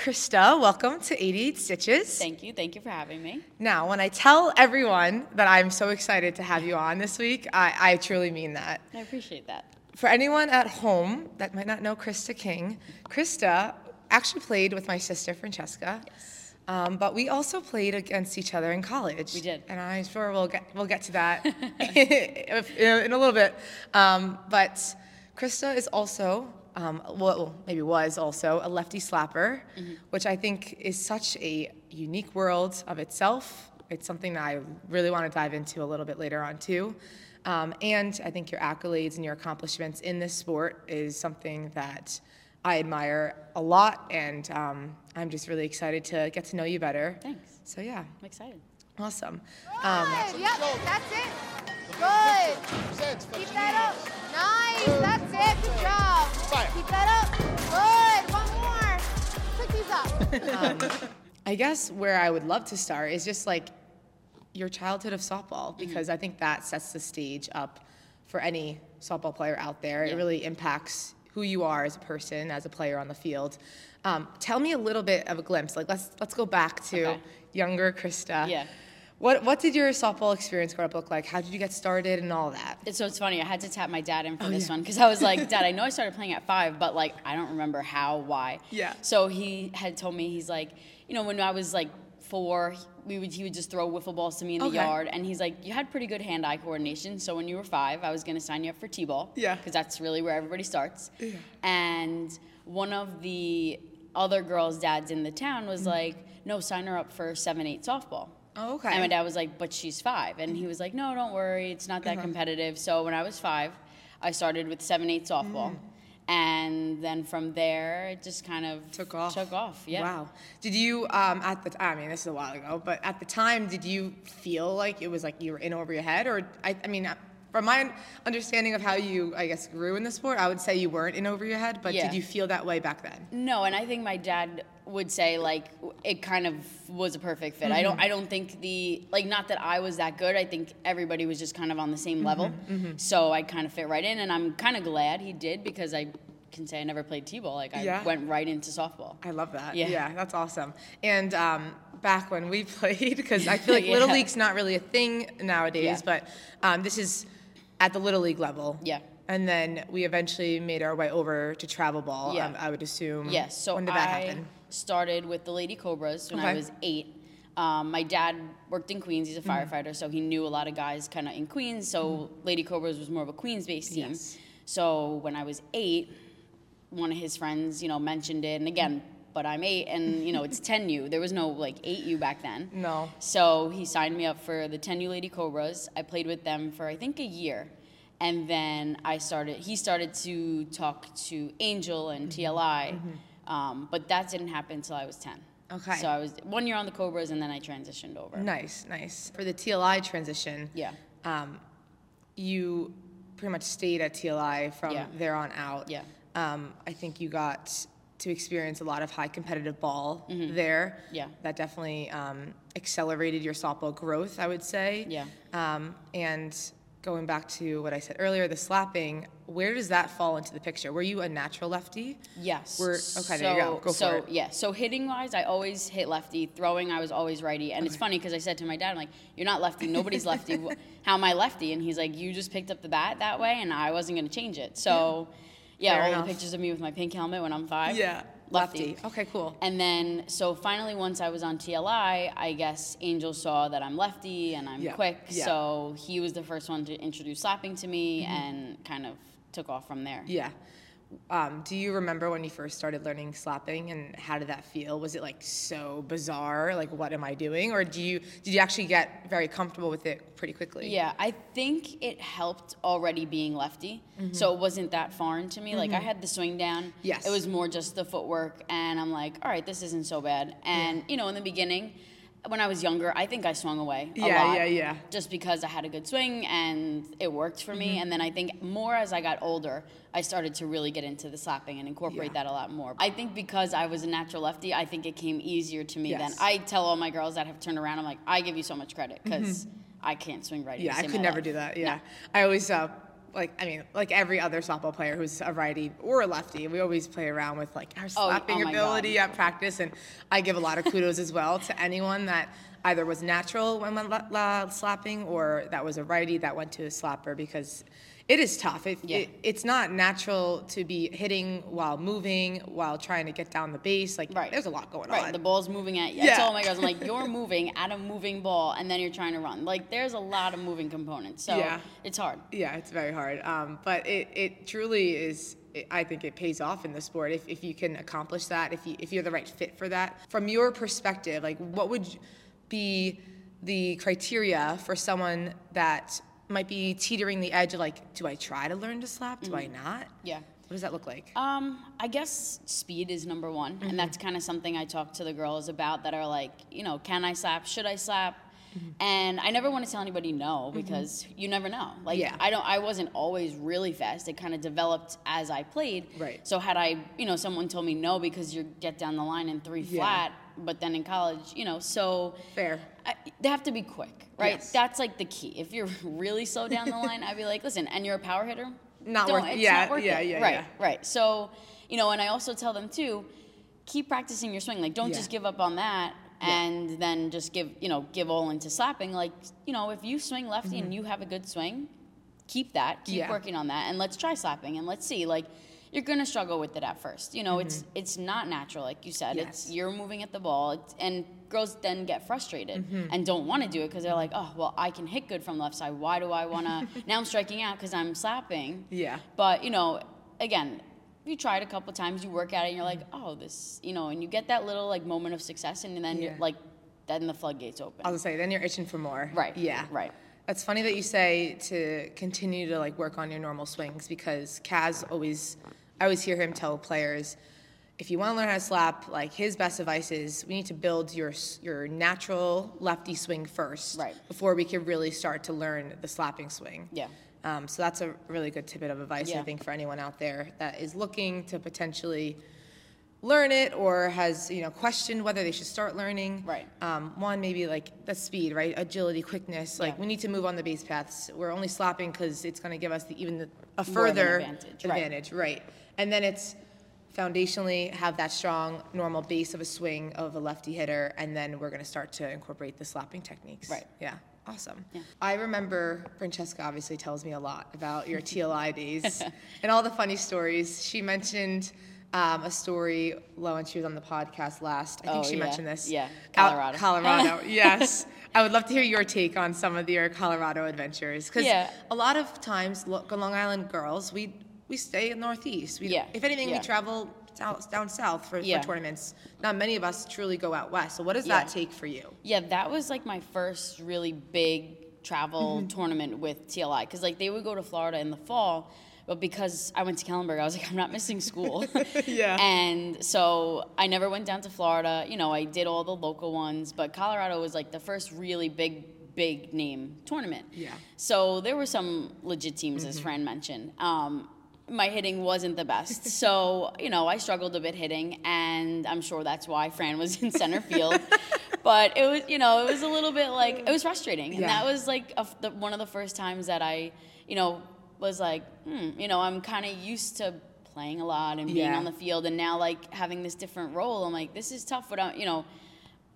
Krista, welcome to 88 Stitches. Thank you. Thank you for having me. Now, when I tell everyone that I'm so excited to have you on this week, I, I truly mean that. I appreciate that. For anyone at home that might not know Krista King, Krista actually played with my sister Francesca. Yes. Um, but we also played against each other in college. We did. and I'm sure we'll get we'll get to that in a little bit. Um, but Krista is also, um, well, maybe was also a lefty slapper, Mm-hmm. which I think is such a unique world of itself. It's something that I really want to dive into a little bit later on too. Um, and I think your accolades and your accomplishments in this sport is something that I admire a lot, and um, I'm just really excited to get to know you better. Thanks. So yeah, I'm excited. awesome. Um, Yep, that's it. Good. Keep that up. Nice. That's it. Good job. Keep that up. Good. One more. Cookies up. I guess where I would love to start is just like your childhood of softball, because I think that sets the stage up for any softball player out there. It really impacts who you are as a person, as a player on the field. Um, tell me a little bit of a glimpse. Like let's let's go back to Okay. younger Krista. Yeah. What what did your softball experience growing up look like? How did you get started and all that? It's, so it's funny. I had to tap my dad in for Oh, this yeah. one because I was like, Dad, I know I started playing at five, but like I don't remember how, why. Yeah. So he had told me he's like, you know, when I was like four, we would he would just throw wiffle balls to me in the Okay. yard, and he's like, you had pretty good hand-eye coordination. So when you were five, I was gonna sign you up for t-ball. Yeah. Because that's really where everybody starts. Yeah. And one of the other girls' dads in the town was mm. like, no, sign her up for seven, eight softball. Oh, okay. And my dad was like, but she's five. And he was like, no, don't worry. It's not that Uh-huh. competitive. So when I was five, I started with 7 8 softball. And then from there, it just kind of Mm. Took off. Took off, yeah. Wow. Did you um, at the time, I mean this is a while ago, but at the time, did you feel like it was like you were in over your head, or I, I mean, from my understanding of how you I guess grew in the sport, I would say you weren't in over your head, but Yeah. did you feel that way back then? No, and I think my dad would say like it kind of was a perfect fit. I don't Mm-hmm. I don't think the like not that I was that good. I think everybody was just kind of on the same level. Mm-hmm, So I kind of fit right in and I'm kind of glad he did because I can say I never played t-ball. Like I Yeah. went right into softball. I love that. Yeah. yeah that's awesome. And um, back when we played, because I feel like Little League's not really a thing nowadays, Yeah. but um, this is at the Little League level. Yeah. And then we eventually made our way over to travel ball. Yeah. um, I would assume. Yes. So when did that I happen? Started with the Lady Cobras when I was eight. Um, my dad worked in Queens. He's a Mm-hmm. firefighter, so he knew a lot of guys kind of in Queens. So Lady Cobras was more of a Queens-based team. Yes. So when I was eight, one of his friends, you know, mentioned it, and again, but I'm eight, and you know, it's 10U. There was no like 8U back then. No. So he signed me up for the 10U Lady Cobras. I played with them for I think a year. And then I started, he started to talk to Angel and Mm-hmm. Um, but that didn't happen until I was 10. Okay. So I was one year on the Cobras and then I transitioned over. Nice, nice. For the TLI transition, Yeah. um, you pretty much stayed at TLI from Yeah. there on out. Yeah. Um, I think you got to experience a lot of high competitive ball there. Mm-hmm. Yeah. That definitely um, accelerated your softball growth, I would say. Yeah. Um, and going back to what I said earlier, the slapping, where does that fall into the picture? Were you a natural lefty? Yes. We're- okay, there you go. Go for so, it. yeah. So hitting wise, I always hit lefty. Throwing, I was always righty. And it's funny because I said to my dad, I'm like, "You're not lefty. Nobody's lefty. How am I lefty?" And he's like, "You just picked up the bat that way, and I wasn't going to change it." So, yeah, Fair all enough. the pictures of me with my pink helmet when I'm five. Yeah. Lefty. Okay, cool. And then, so finally, once I was on TLI, I guess Angel saw that I'm lefty and I'm Yeah, quick. yeah. So he was the first one to introduce slapping to me mm-hmm. and kind of took off from there. Mm-hmm. Yeah. Um, do you remember when you first started learning slapping and how did that feel? Was it like so bizarre? Like, what am I doing? Or do you did you actually get very comfortable with it pretty quickly? Yeah, I think it helped already being lefty. So it wasn't that foreign to me. Like I had the swing down. Mm-hmm. Yes. It was more just the footwork and I'm like, all right, this isn't so bad. And you know, in the beginning, when I was younger, I think I swung away a Yeah, lot. yeah, yeah. Just because I had a good swing and it worked for Mm-hmm. me. And then I think more as I got older, I started to really get into the slapping and incorporate Yeah. that a lot more. I think because I was a natural lefty, I think it came easier to me Yes. then. I tell all my girls that have turned around, I'm like, I give you so much credit because I can't swing right. Mm-hmm. Yeah, I could never do that. Yeah. No. I always uh, like I mean, like every other softball player who's a righty or a lefty, we always play around with like our oh, slapping oh my ability God. at practice, and I give a lot of kudos as well to anyone that either was natural when la- la- uh, slapping or that was a righty that went to a slapper because it is tough. It, Yeah. it, it's not natural to be hitting while moving, while trying to get down the base. Like Right. there's a lot going on. Right, on. the ball's moving at you. I Yeah. told my girls, I'm like, you're moving at a moving ball, and then you're trying to run. Like, there's a lot of moving components, so Yeah. it's hard. Yeah, it's very hard. Um, but it, it truly is. It, I think it pays off in the sport if, if you can accomplish that. If you if you're the right fit for that. From your perspective, like what would be the criteria for someone that might be teetering the edge of like, do I try to learn to slap? Do I not? Yeah. What does that look like? Um, I guess speed is number one, and that's Mm-hmm. kind of something I talk to the girls about that are like, you know, can I slap? Should I slap? Mm-hmm. And I never want to tell anybody no because you never know. Like Yeah. I don't, I wasn't always really fast. It kind of developed as I played. Right. So had I, you know, someone told me no because you get down the line in three Yeah. flat, but then in college, you know, so Fair. I, they have to be quick, right? Yes. That's like the key. If you're really slow down the line, I'd be like, listen, and you're a power hitter, Not worth- It's yeah, not worth yeah, it. yeah, right, yeah. right. So, you know, and I also tell them too, keep practicing your swing. Like, don't Yeah. just give up on that and then just give, you know, give all into slapping. Like, you know, if you swing lefty and you have a good swing, keep that, keep Mm-hmm. Yeah. working on that, and let's try slapping and let's see. Like, you're gonna struggle with it at first. You know, it's it's not natural, like you said. It's Mm-hmm. Yes. you're moving at the ball, it's, and girls then get frustrated Mm-hmm. and don't want to do it because they're like, oh, well, I can hit good from left side. Why do I want to? now I'm striking out because I'm slapping. Yeah. But you know, again, you try it a couple times, you work at it, and you're like, oh, this, you know, and you get that little like moment of success, and then you're Yeah. like, then the floodgates open. I was gonna say, then you're itching for more. Right. Yeah. Right. That's funny that you say to continue to like work on your normal swings because Kaz always, I always hear him tell players, if you want to learn how to slap, like his best advice is we need to build your your natural lefty swing first, Right. Before we can really start to learn the slapping swing. Yeah. Um, so that's a really good tidbit of advice I think for anyone out there that is looking to potentially learn it or has you know questioned whether they should start learning. Right. Um, one maybe like the speed, right? Agility, quickness. Like Yeah. we need to move on the base paths. We're only slapping because it's going to give us the, even the, a More of an further advantage, right. right? And then it's foundationally have that strong normal base of a swing of a lefty hitter, and then we're going to start to incorporate the slapping techniques. Right. Yeah. Awesome. Yeah. I remember Francesca obviously tells me a lot about your TLI days and all the funny stories. She mentioned um, a story well, when she was on the podcast last. I think Oh, she yeah. mentioned this. Yeah, Out- Colorado. Colorado, yes. I would love to hear your take on some of your Colorado adventures because Yeah. a lot of times, lo- Long Island girls, we we stay in Northeast. We, Yeah, If anything, yeah. we travel down, down south for, Yeah. for tournaments. Not many of us truly go out west. So what does Yeah. that take for you? Yeah, that was like my first really big travel Mm-hmm. tournament with TLI because like they would go to Florida in the fall, but because I went to Kellenberg, I was like, I'm not missing school. Yeah. And so I never went down to Florida. You know, I did all the local ones, but Colorado was like the first really big, big name tournament. Yeah. Mm-hmm. So there were some legit teams, as Fran mentioned. Um, my hitting wasn't the best. So, you know, I struggled a bit hitting, and I'm sure that's why Fran was in center field. but it was, you know, it was a little bit like, it was frustrating. And Yeah. that was like a, the, one of the first times that I, you know, was like, hmm, you know, I'm kind of used to playing a lot and being Yeah. on the field, and now like having this different role. I'm like, this is tough, but I, you know,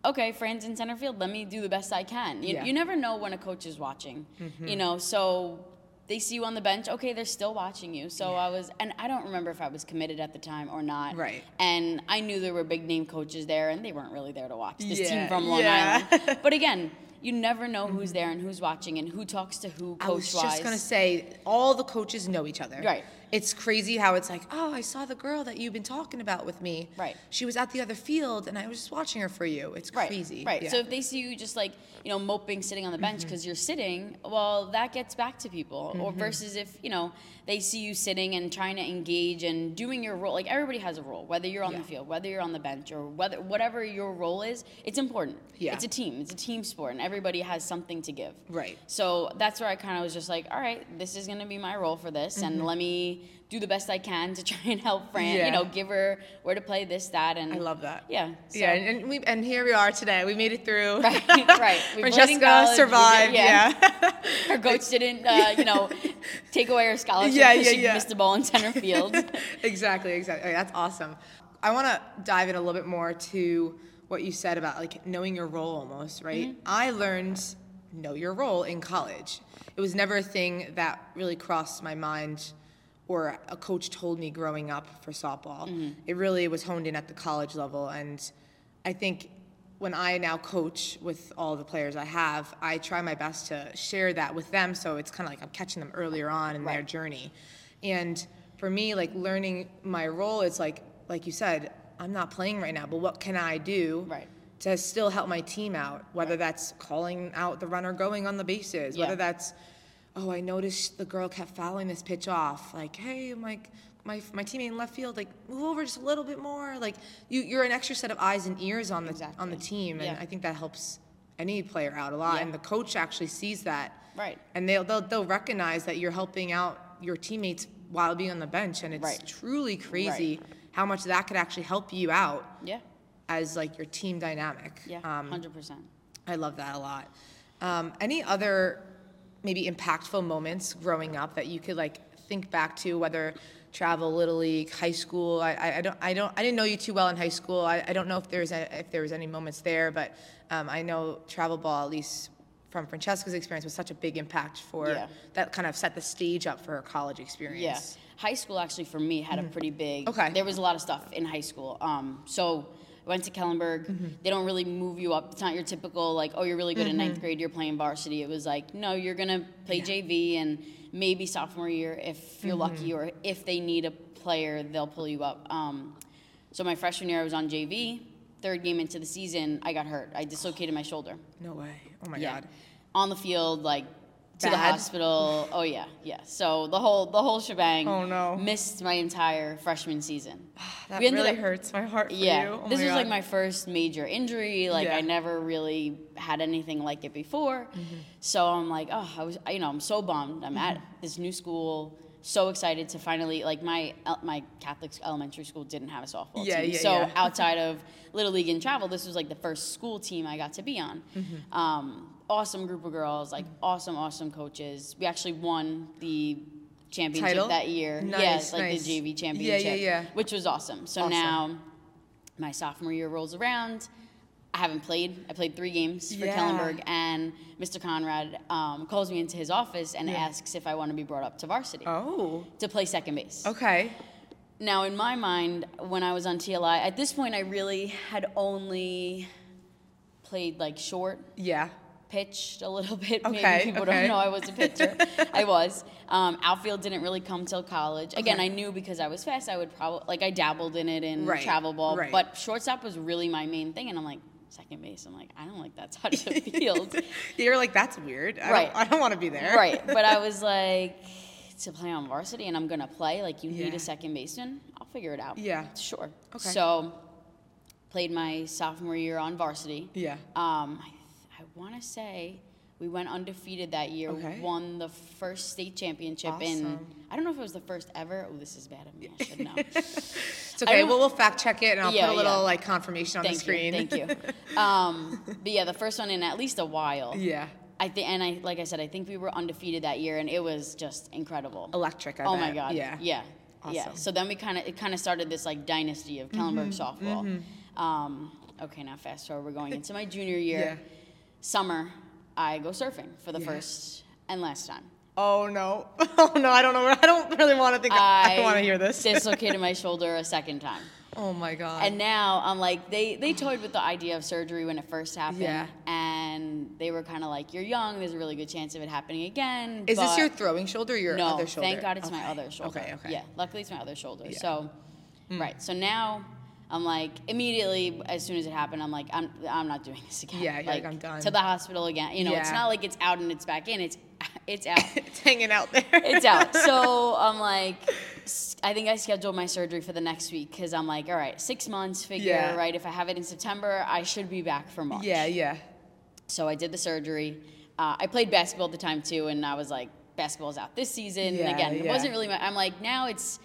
okay, Fran's in center field. Let me do the best I can. You, Yeah. Mm-hmm. you never know when a coach is watching, you know. So they see you on the bench. Okay, they're still watching you. So I was, and I don't remember if I was committed at the time or not. Right. And I knew there were big name coaches there, and they weren't really there to watch this Yeah, team from Long yeah. Island. But again. You never know who's mm-hmm. there and who's watching and who talks to who I was coach just gonna say, all the coaches know each other. Right. It's crazy how it's like, oh, I saw the girl that you've been talking about with me. Right. She was at the other field, and I was just watching her for you. It's Right, crazy. Right. Yeah. Mm-hmm. So if they see you just like, you know, moping sitting on the bench because you're sitting, well, that gets back to people. Or Mm-hmm. versus if, you know, they see you sitting and trying to engage and doing your role. Like everybody has a role, whether you're on Yeah. the field, whether you're on the bench, or whether whatever your role is, it's important. Yeah. It's a team. It's a team sport, and everybody has something to give. Right. So that's where I kind of was just like, all right, this is going to be my role for this, Mm-hmm. and let me do the best I can to try and help Fran. Yeah. You know, give her where to play this, that, and I love that. Yeah. so- Yeah, and, and we and here we are today. We made it through. Right, right. We played in Francesca college, did- survived. yeah. Yeah. her coach didn't, uh, you know, take away her scholarship Yeah, because yeah, she yeah. missed the ball in center field. exactly, exactly. That's awesome. I want to dive in a little bit more to what you said about like knowing your role almost, right? Mm-hmm. I learned know your role in college. It was never a thing that really crossed my mind or a coach told me growing up for softball. Mm-hmm. It really was honed in at the college level and I think when I now coach with all the players I have, I try my best to share that with them so it's kind of like I'm catching them earlier on in their journey. And for me, like learning my role is like, like you said, I'm not playing right now, but what can I do Right. to still help my team out? Whether that's calling out the runner going on the bases, whether that's, oh, I noticed the girl kept fouling this pitch off. Like, hey, I'm like, my, my teammate in left field, like, move over just a little bit more. Like, you, you're an extra set of eyes and ears on the on the team, and Yeah. I think that helps any player out a lot. Yeah. And the coach actually sees that, Right. and they'll, they'll they'll recognize that you're helping out your teammates while being on the bench, and it's Right. truly crazy how much that could actually help you out yeah. as like your team dynamic. Yeah. Um, Hundred percent. I love that a lot. Um, any other maybe impactful moments growing up that you could like think back to, whether travel, little league, high school? I, I, don't, I don't, I didn't know you too well in high school. I, I don't know if there's a, if there was any moments there, but um, I know travel ball, at least from Francesca's experience, was such a big impact for Yeah. that kind of set the stage up for her college experience. Yeah. High school actually for me had a pretty big. Okay. There was a lot of stuff in high school. Um, so went to Kellenberg. Mm-hmm. They don't really move you up. It's not your typical like, oh, you're really good in Mm-hmm. ninth grade. You're playing varsity. It was like, no, you're gonna play JV and maybe sophomore year if you're lucky, Mm-hmm. or if they need a player, they'll pull you up. Um, so my freshman year, I was on JV. Third game into the season, I got hurt. I dislocated my shoulder. No way. Oh my yeah. God. On the field, like to the hospital. Oh yeah, yeah. So the whole the whole shebang. Oh, no. Missed my entire freshman season. That We really up- hurts my heart for yeah. you. Oh this was like my first major injury. Like Yeah. I never really had anything like it before. Mm-hmm. So I'm like, oh, I was, you know, I'm so bummed. I'm at Mm-hmm. this new school. So excited to finally like my my Catholic elementary school didn't have a softball Yeah, team. yeah, so yeah. outside of little league and travel, this was like the first school team I got to be on. Mm-hmm. Um, awesome group of girls, like awesome, awesome coaches. We actually won the championship Title? that year. Nice, yes, like nice. the JV Yeah, championship. yeah, yeah. Which was awesome. So Awesome. now my sophomore year rolls around. I haven't played. I played three games for Yeah. Kellenberg, and Mr. Conrad um, calls me into his office and Yeah. asks if I want to be brought up to varsity Oh. to play second base. Okay. Now, in my mind, when I was on TLI, at this point, I really had only played like short, Yeah. Pitched a little bit. Okay, Maybe people okay. don't know I was a pitcher. I was. Um, outfield didn't really come till college. Again, Okay. I knew because I was fast, I would probably like I dabbled in it in Right, travel ball, right. but shortstop was really my main thing. And I'm like second base. I'm like I don't like that side of the field. You're like, that's weird. I Right. Don't, I don't want to be there. right. But I was like, to play on varsity and I'm gonna play, like you need a second baseman, I'll figure it out. Yeah. Sure. Okay. So played my sophomore year on varsity. Yeah. Um, I want to say we went undefeated that year. Okay. Won the first state championship in. I don't know if it was the first ever. Oh, this is bad of me. I should know. It's okay. Well, we'll fact check it, and I'll Yeah, put a little yeah. like confirmation on thank the screen. you. Thank you. Um, but yeah, the first one in at least a while. yeah. I think, and I like I said, I think we were undefeated that year, and it was just incredible. Electric. I oh my god. Yeah. Yeah. Yeah. So then we kind of it kind of started this like dynasty of Kellenberg Mm-hmm. softball. Um, okay, now fast forward, we're going into my junior year. Yeah. Summer, I go surfing for the Yeah. first and last time. Oh no. Oh no. I don't know. I don't really want to think. I, don't want to hear this. dislocated my shoulder a second time. oh my god. And now I'm like, they, they toyed with the idea of surgery when it first happened. Yeah. And they were kind of like, you're young, there's a really good chance of it happening again. is this your throwing shoulder or your no, other shoulder? thank God it's my other shoulder. Okay. Okay. Yeah, luckily it's my other shoulder. Yeah. So, hmm. right. So now I'm like, immediately as soon as it happened, I'm like, I'm, I'm not doing this again. Yeah, you're like, "I'm done." To the hospital again. You know, it's not like it's out and it's back in. It's, it's out. it's hanging out there. it's out. So I'm like, I think I scheduled my surgery for the next week because I'm like, all right, six months, figure, Yeah. right? If I have it in September, I should be back for March. yeah. Yeah. So I did the surgery. Uh, I played basketball at the time too, and I was like, basketball's out this season. Yeah, and again, it wasn't really my, I'm like, now it's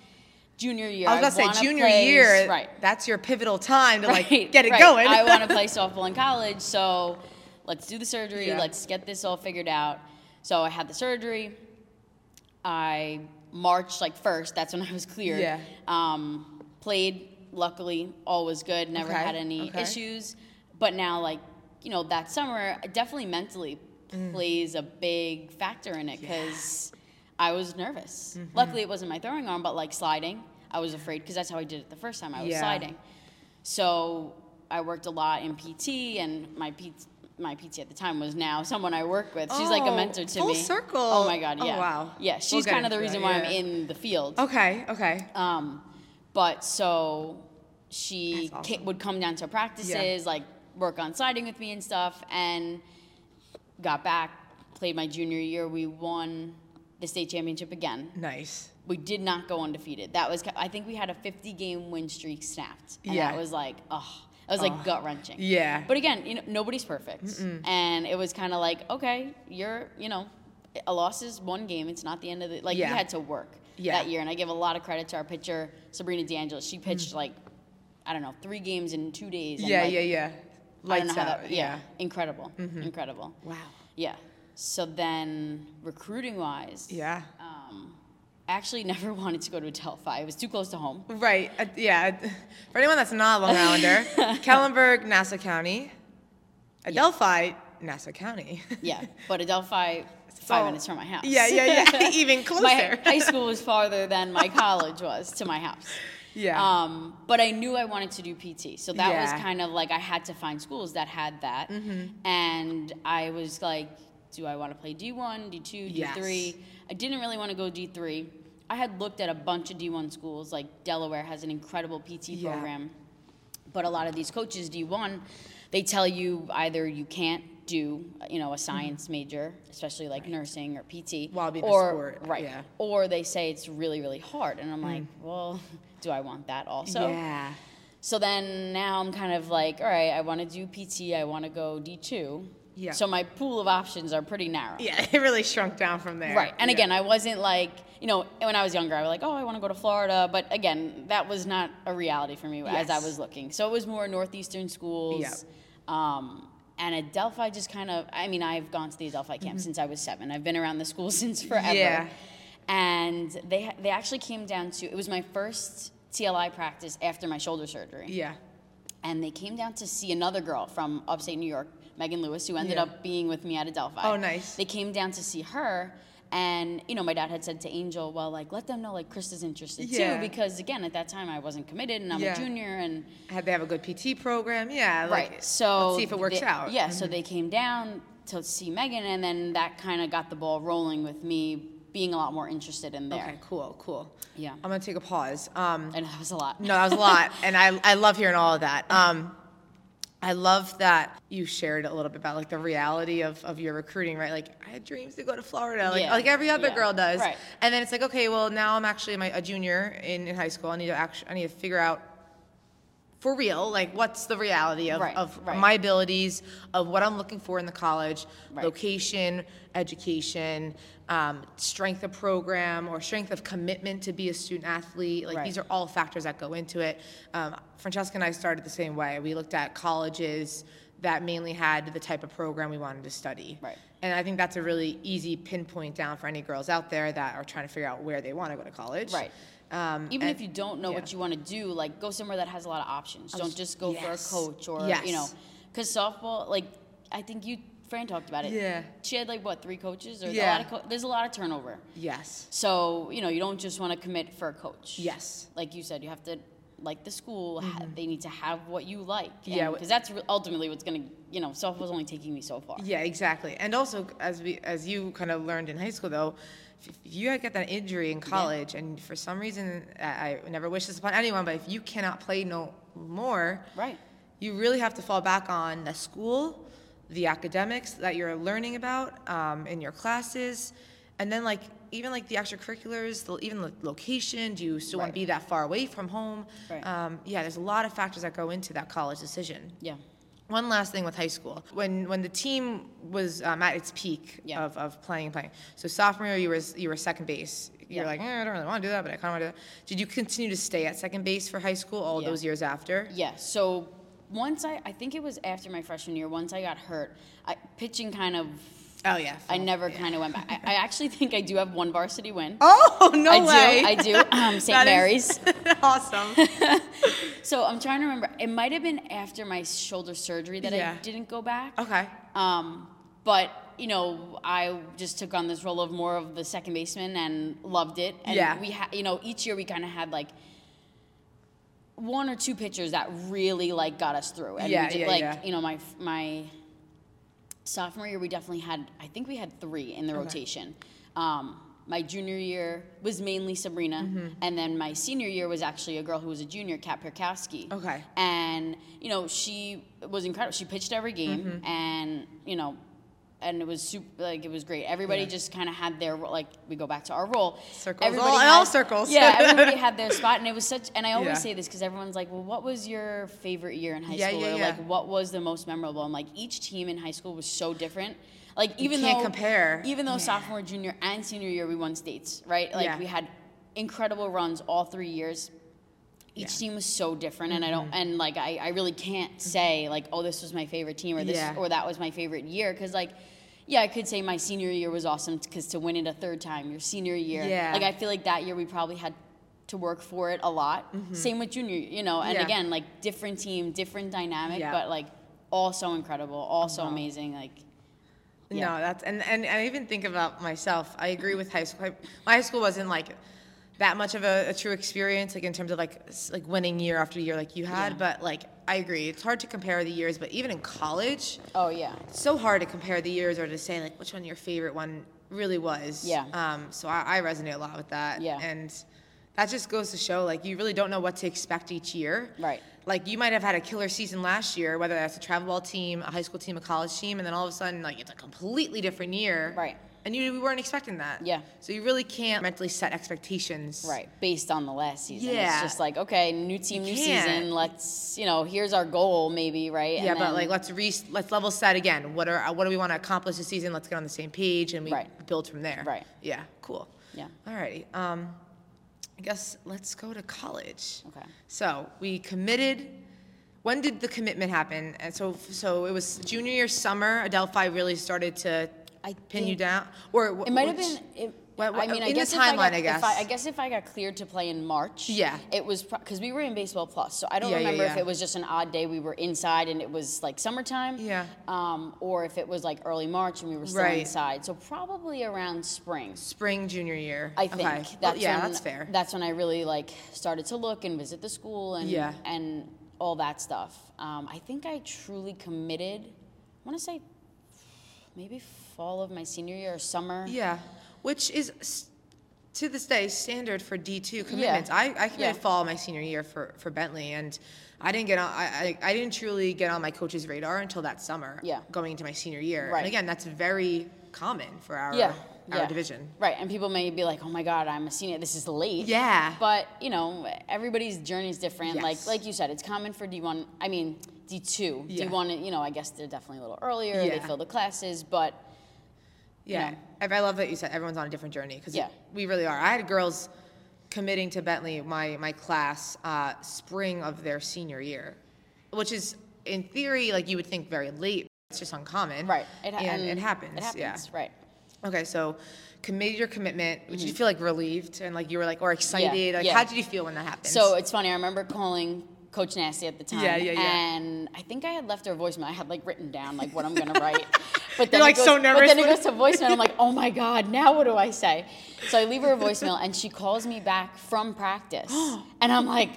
junior year. I was gonna wanna say junior play- year. Right. That's your pivotal time to like get it right. going. I want to play softball in college, so let's do the surgery. Yeah. Let's get this all figured out. So I had the surgery. I marched like first. That's when I was cleared. Yeah. Um, played. Luckily, all was good. Never Okay, had any okay. issues. But now, like you know, that summer definitely mentally Mm. plays a big factor in it because I was nervous. Mm-hmm. Luckily, it wasn't my throwing arm, but like sliding, I was afraid because that's how I did it the first time. I was Yeah. sliding. So I worked a lot in PT, and my PT, my PT at the time was now someone I work with. She's like a Oh, mentor to full me. circle. Oh my god, Oh, yeah. wow. Yeah, We'll she's kind of the reason that, why I'm in the field. okay. Okay. Um, but so she awesome. ca- would come down to practices, like work on sliding with me and stuff, and got back, played my junior year. We won the state championship again. Nice. We did not go undefeated. That was, I think we had a 50 game win streak snapped. And Yeah. that was like, oh, that was like gut wrenching. Yeah. But again, you know, nobody's perfect. And it was kind of like, okay, you're, you know, a loss is one game. It's not the end of the, like, Yeah. you had to work Yeah. that year. And I give a lot of credit to our pitcher, Sabrina DeAngelo. She pitched mm. like, I don't know, three games in two days. And Yeah. like, yeah. Yeah. Lights out. that, yeah, incredible, mm-hmm. incredible. Wow. Yeah. So then, recruiting wise, Yeah. um, I actually never wanted to go to Adelphi. It was too close to home. Right. Uh, yeah. For anyone that's not a Long Islander, Kellenberg, Nassau County, Adelphi, Nassau County. Yeah, but Adelphi, five minutes from my house. Yeah, yeah, yeah. Even closer. my high school was farther than my college was to my house. Yeah. Um, but I knew I wanted to do PT, so that was kind of like I had to find schools that had that, Mm-hmm. and I was like, do I want to play D1, D2, D3? I didn't really want to go D3. I had looked at a bunch of D1 schools, like Delaware has an incredible PT Yeah. program, but a lot of these coaches D1, they tell you either you can't do, you know, a science major, especially like nursing or PT, While being a or sport, right, yeah. or they say it's really really hard, and I'm like, well, do I want that also? Mm. yeah. So then now I'm kind of like, all right, I want to do PT, I want to go D2. Yeah. So my pool of options are pretty narrow. Yeah. It really shrunk down from there. Right. And Yeah. again, I wasn't like, you know, when I was younger, I was like, oh, I want to go to Florida. But again, that was not a reality for me as I was looking. So it was more Northeastern schools. Yep. Um, and Adelphi just kind of, I mean, I've gone to the Adelphi camp since I was seven. I've been around the school since forever. Mm-hmm. Yeah. And they, they actually came down to, it was my first TLI practice after my shoulder surgery Yeah. and they came down to see another girl from upstate New York, Megan Lewis, who ended Yeah. up being with me at Adelphi. Oh, nice. They came down to see her, and you know, my dad had said to Angel, "Well, like let them know like Chris is interested Yeah. too," because again, at that time I wasn't committed, and I'm Yeah. a junior, and Had they have a good PT program? Yeah. Like, right. So let's see if it works they- out. Mm-hmm. Yeah. So they came down to see Megan, and then that kind of got the ball rolling with me being a lot more interested in there. Okay. Cool. Cool. Yeah. I'm gonna take a pause. Um, And that was a lot. No, that was a lot, and I I love hearing all of that. Um, I love that you shared a little bit about like the reality of, of your recruiting, right? Like I had dreams to go to Florida, like Yeah, like every other yeah, girl does. right. And then it's like, okay, well now I'm actually my, a junior in, in high school. I need to actually I need to figure out for real, like what's the reality of, Right, of right. my abilities, of what I'm looking for in the college, location, education, um, strength of program, or strength of commitment to be a student athlete. Like Right. these are all factors that go into it. Um, Francesca and I started the same way. We looked at colleges that mainly had the type of program we wanted to study. Right. And I think that's a really easy pinpoint down for any girls out there that are trying to figure out where they want to go to college. Right. Um, Even if you don't know what you want to do, like go somewhere that has a lot of options. Don't just go yes. for a coach or Yes. you know, because softball, like I think you, Fran talked about it. Yeah. She had like what three coaches? There's Yeah. a lot of co- there's a lot of turnover. Yes. So you know you don't just want to commit for a coach. Yes. Like you said, you have to like the school. ha- They need to have what you like. Mm-hmm. Yeah, Because that's re- ultimately what's gonna you know softball's only taking me so far. Yeah, exactly. And also, as we, as you kind of learned in high school, though, if you get that injury in college, and for some reason, I never wish this upon anyone, but if you cannot play no more, Right. you really have to fall back on the school, the academics that you're learning about um, in your classes, and then like even like the extracurriculars, the, even the location. Do you still want Right. to be that far away from home? Right. Um, yeah, there's a lot of factors that go into that college decision. Yeah. One last thing with high school. When when the team was um, at its peak Yeah. of, of playing and playing. So sophomore year you were you were second base. You're Yeah. like, eh, I don't really want to do that, but I kind of want to do that. Did you continue to stay at second base for high school all Yeah. those years after? Yeah. So once I, I think it was after my freshman year, once I got hurt, I, pitching kind of, Oh yeah. I never kind of went back. I, I actually think I do have one varsity win. Oh no I way! do. I do. Um, St. Mary's. awesome. So I'm trying to remember. It might have been after my shoulder surgery that Yeah. I didn't go back. Okay. Um, but you know, I just took on this role of more of the second baseman and loved it. And Yeah. we had, you know, each year we kind of had like one or two pitchers that really like got us through. And Yeah, we did, yeah, like, yeah. you know, my my sophomore year we definitely had. I think we had three in the rotation. Um, my junior year was mainly Sabrina, Mm-hmm. and then my senior year was actually a girl who was a junior, Kat Perkowski. Okay. And you know, she was incredible. She pitched every game, Mm-hmm. and you know, and it was super. Like it was great. Everybody Yeah. just kind of had their like. We go back to our role. Circles. Everybody All- had- all circles. Yeah, everybody had their spot, and it was such. And I always Yeah. say this because everyone's like, "Well, what was your favorite year in high Yeah, school?" or like, "What was the most memorable?" I'm like, each team in high school was so different. Like even can't though compare. even though sophomore, junior, and senior year we won states, right? Like we had incredible runs all three years each Yeah. Mm-hmm. team was so different and i don't and like I, I really can't say like oh this was my favorite team or this Yeah. or that was my favorite year because like yeah i could say my senior year was awesome because to win it a third time your senior year Yeah. like i feel like that year we probably had to work for it a lot same with junior you know and Mm-hmm. Yeah. again like different team different dynamic but like all so incredible all so Wow. amazing like. No, that's and, and I even think about myself. I agree with high school. My high school wasn't like that much of a, a true experience, like in terms of like like winning year after year, like you had. Yeah. But like I agree, it's hard to compare the years. But even in college, oh yeah it's so hard to compare the years or to say like which one your favorite one really was. Yeah. Um. So I, I resonate a lot with that. Yeah. And that just goes to show like you really don't know what to expect each year. Right. Like you might have had a killer season last year, whether that's a travel ball team, a high school team, a college team, and then all of a sudden like it's a completely different year. Right. And you we weren't expecting that. Yeah. So you really can't mentally set expectations. Right, based on the last season. Yeah. It's just like, okay, new team, new can't. season. Let's, you know, here's our goal, maybe, right? Yeah, And but then- like let's re let's level set again. What are what do we want to accomplish this season? Let's get on the same page and we Right. build from there. Right. Yeah. Cool. Yeah. Alrighty. Um, I guess let's go to college. Okay. So we committed. When did the commitment happen? And so so it was junior year summer. Adelphi really started to I pin you think- down, or wh- It might have which- been. It, What- what- I mean, I in the guess if I timeline, got, I guess. If I, I guess if I got cleared to play in March, Yeah. it was because we were in baseball plus. So I don't Yeah, yeah, remember if yeah. it was just an odd day we were inside and it was like summertime, Yeah. um, or if it was like early March and we were still Right. inside. So probably around spring. spring junior year. I think Okay. that's Well, yeah, when, that's fair. That's when I really like started to look and visit the school and Yeah. and all that stuff. Um, I think I truly committed. I want to say maybe fall of my senior year or summer. Yeah, which is s- to this day standard for D two commitments. Yeah. I, I committed Yeah. fall my senior year for, for Bentley, and I didn't get on. I, I, I didn't truly get on my coach's radar until that summer. Yeah. going into my senior year. Right. And again, that's very common for our Yeah, our yeah. division. Right, and people may be like, "Oh my God, I'm a senior. This is late." Yeah. But you know, everybody's journey is different. Like like you said, it's common for D1. I mean, D2. Yeah. D1, you know, I guess they're definitely a little earlier. They fill the classes, but Yeah, know. I, I love that you said everyone's on a different journey because Yeah. we really are. I had girls committing to Bentley, my my class, uh, spring of their senior year, which is in theory like you would think very late. It's just uncommon. right, it, ha- and, it happens. It happens, Yeah. right? Okay, so committed your commitment. Did you feel like relieved and like you were like or excited? Like Mm-hmm. yeah. how did you feel when that happened? So it's funny. I remember calling Coach Nasty at the time. Yeah, yeah, yeah. And I think I had left her a voicemail. I had like written down like what I'm gonna write. But then You're, it like, goes, so But then it goes to voicemail. I'm like, oh my god, now what do I say? So I leave her a voicemail, and she calls me back from practice, and I'm like.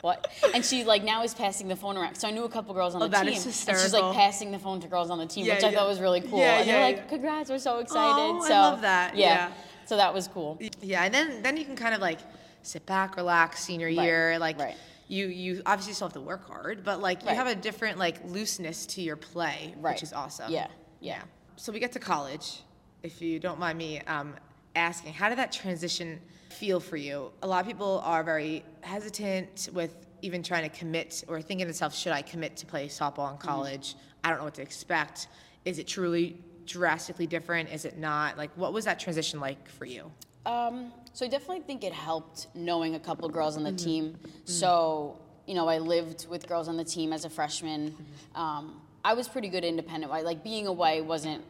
What? And she like now is passing the phone around. So I knew a couple girls on Oh, the team, and she's like passing the phone to girls on the team, Yeah, which I yeah. thought was really cool. Yeah, and they're like, "Congrats, we're so excited!" Oh, I love that. Yeah. So that was cool. yeah, and then then you can kind of like sit back, relax, senior Right, year, like. right. You, you obviously still have to work hard, but like you Right. have a different like looseness to your play, Right. which is awesome. Yeah, yeah. So we get to college. If you don't mind me um, asking, how did that transition feel for you? A lot of people are very hesitant with even trying to commit or thinking to itself, should I commit to play softball in college? I don't know what to expect. Is it truly drastically different? Is it not? Like, what was that transition like for you? Um, so I definitely think it helped knowing a couple girls on the team. So you know, I lived with girls on the team as a freshman. Um, I was pretty good independent. Like being away wasn't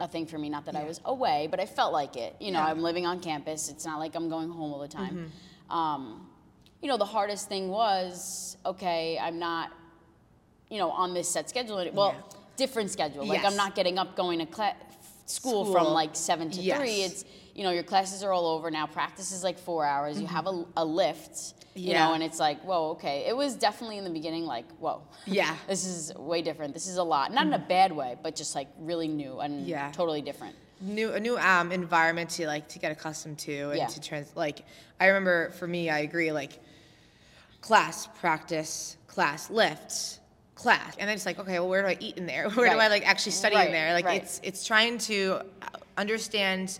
a thing for me. Not that I was away, but I felt like it. You know, Yeah. I'm living on campus. It's not like I'm going home all the time. Um, you know, the hardest thing was okay. I'm not, you know, on this set schedule. Well, Yeah. different schedule. Like Yes. I'm not getting up going to cla- school, School. from like seven to Yes. three. It's you know your classes are all over now. Practice is like four hours. You have a, a lift. You Yeah. know, and it's like, whoa, okay. It was definitely in the beginning like, whoa. Yeah. this is way different. This is a lot. Not in a bad way, but just like really new and Yeah. totally different. new a new um, environment to like to get accustomed to and Yeah. to trans like I remember for me I agree like class practice class lifts class. And then it's like okay well where do I eat in there? Where do I like actually study in there? Like right. it's it's trying to uh, understand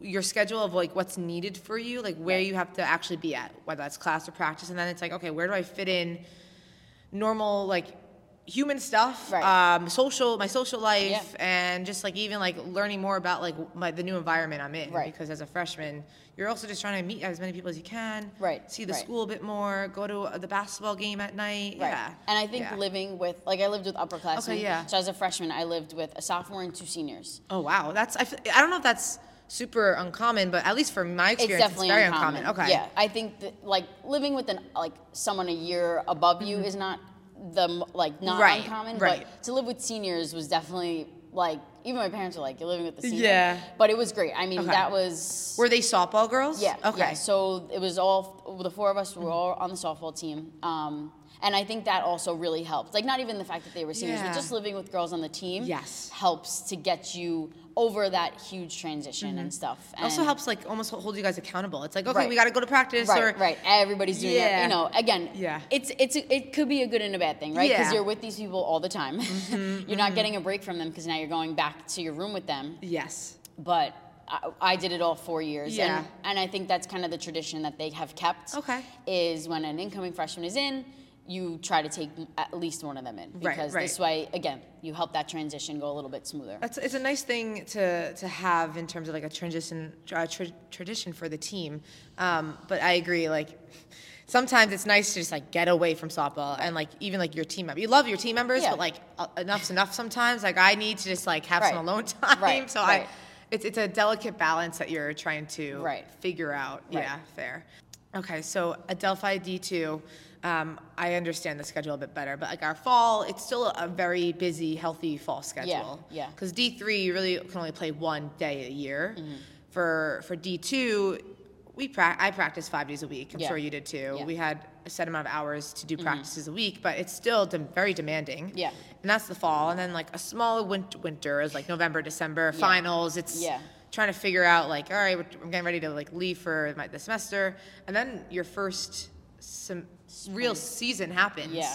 your schedule of like what's needed for you like where Right. you have to actually be at whether that's class or practice. And then it's like okay where do I fit in normal like human stuff Right. um social my social life Yeah. and just like even like learning more about like my the new environment i'm in Right. because as a freshman you're also just trying to meet as many people as you can Right, see the right. school a bit more go to uh, the basketball game at night Right. yeah And I think Yeah. living with, like, I lived with upperclassmen. Okay, yeah. So as a freshman, I lived with a sophomore and two seniors. oh wow that's I, I don't know if that's super uncommon but at least for my It's experience it's very uncommon. okay Yeah, I think that like living with an like someone a year above you is not the like not. Right, uncommon, right. but to live with seniors was definitely like even my parents were like you're living with the seniors. Yeah. But it was great. I mean Okay. that was were they softball girls yeah okay yeah. So it was all the four of us were all on the softball team. Um, and I think that also really helped. Like not even the fact that they were seniors, Yeah. but just living with girls on the team Yes. helps to get you over that huge transition and stuff. It also helps like almost hold you guys accountable it's like okay Right. we got to go to practice right, or right. Everybody's doing it. Yeah. You know, again, Yeah. it's it's it could be a good and a bad thing, right? Because Yeah. Mm-hmm, you're with these people all the time. you're not getting a break from them because now you're going back to your room with them. yes But I, I did it all four years, Yeah. and and I think that's kind of the tradition that they have kept. Okay. Is when an incoming freshman is in. You try to take at least one of them in because right. this way, again, you help that transition go a little bit smoother. That's, it's a nice thing to, to have in terms of like a transition uh, tra- tradition for the team. Um, but I agree, like sometimes it's nice to just like get away from softball and like even like your team member. You love your team members, Yeah. but like uh, enough's enough sometimes. Like I need to just like have some alone time. Right, So right. I, it's it's a delicate balance that you're trying to Right. figure out. Right. Yeah, fair. Okay, so Adelphi D two. Um, I understand the schedule a bit better, but like our fall, it's still a very busy, healthy fall schedule. yeah. Because D three, you really can only play one day a year. Mm-hmm. For for D two, we pra- I practice five days a week. I'm Yeah. sure you did too. Yeah. Mm-hmm. We had a set amount of hours to do practices a week, but it's still dem- very demanding. Yeah. And that's the fall, and then like a small winter, winter is like November, December finals. It's Yeah. trying to figure out like, all right, I'm getting ready to like leave for my, the semester, and then your first sem- real season happens. Yeah.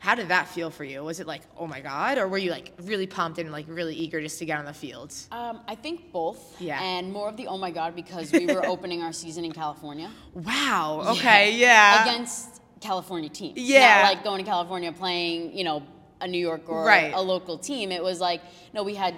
How did that feel for you? Was it like, oh my god, or were you like really pumped and like really eager just to get on the field? Um, I think both. Yeah. And more of the oh my god because we were opening our season in California. Wow. Okay. Yeah. against California teams. Yeah. Not like going to California playing, you know, a New York or Right. a local team. It was like, no, we had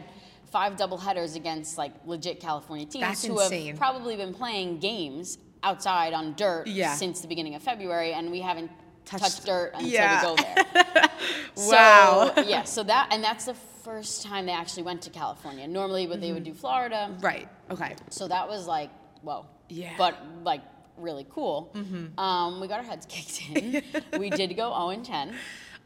five double headers against like legit California teams That's who insane. have probably been playing games outside on dirt Yeah. since the beginning of February, and we haven't Touched- touched, dirt until Yeah. we go there. Wow. So, yeah, so that and that's the first time they actually went to California. Normally, but they would do Florida. Right. Okay. So that was like, whoa. Yeah. Mm-hmm. But like really cool. Um, we got our heads kicked in. we did go 0 and 10.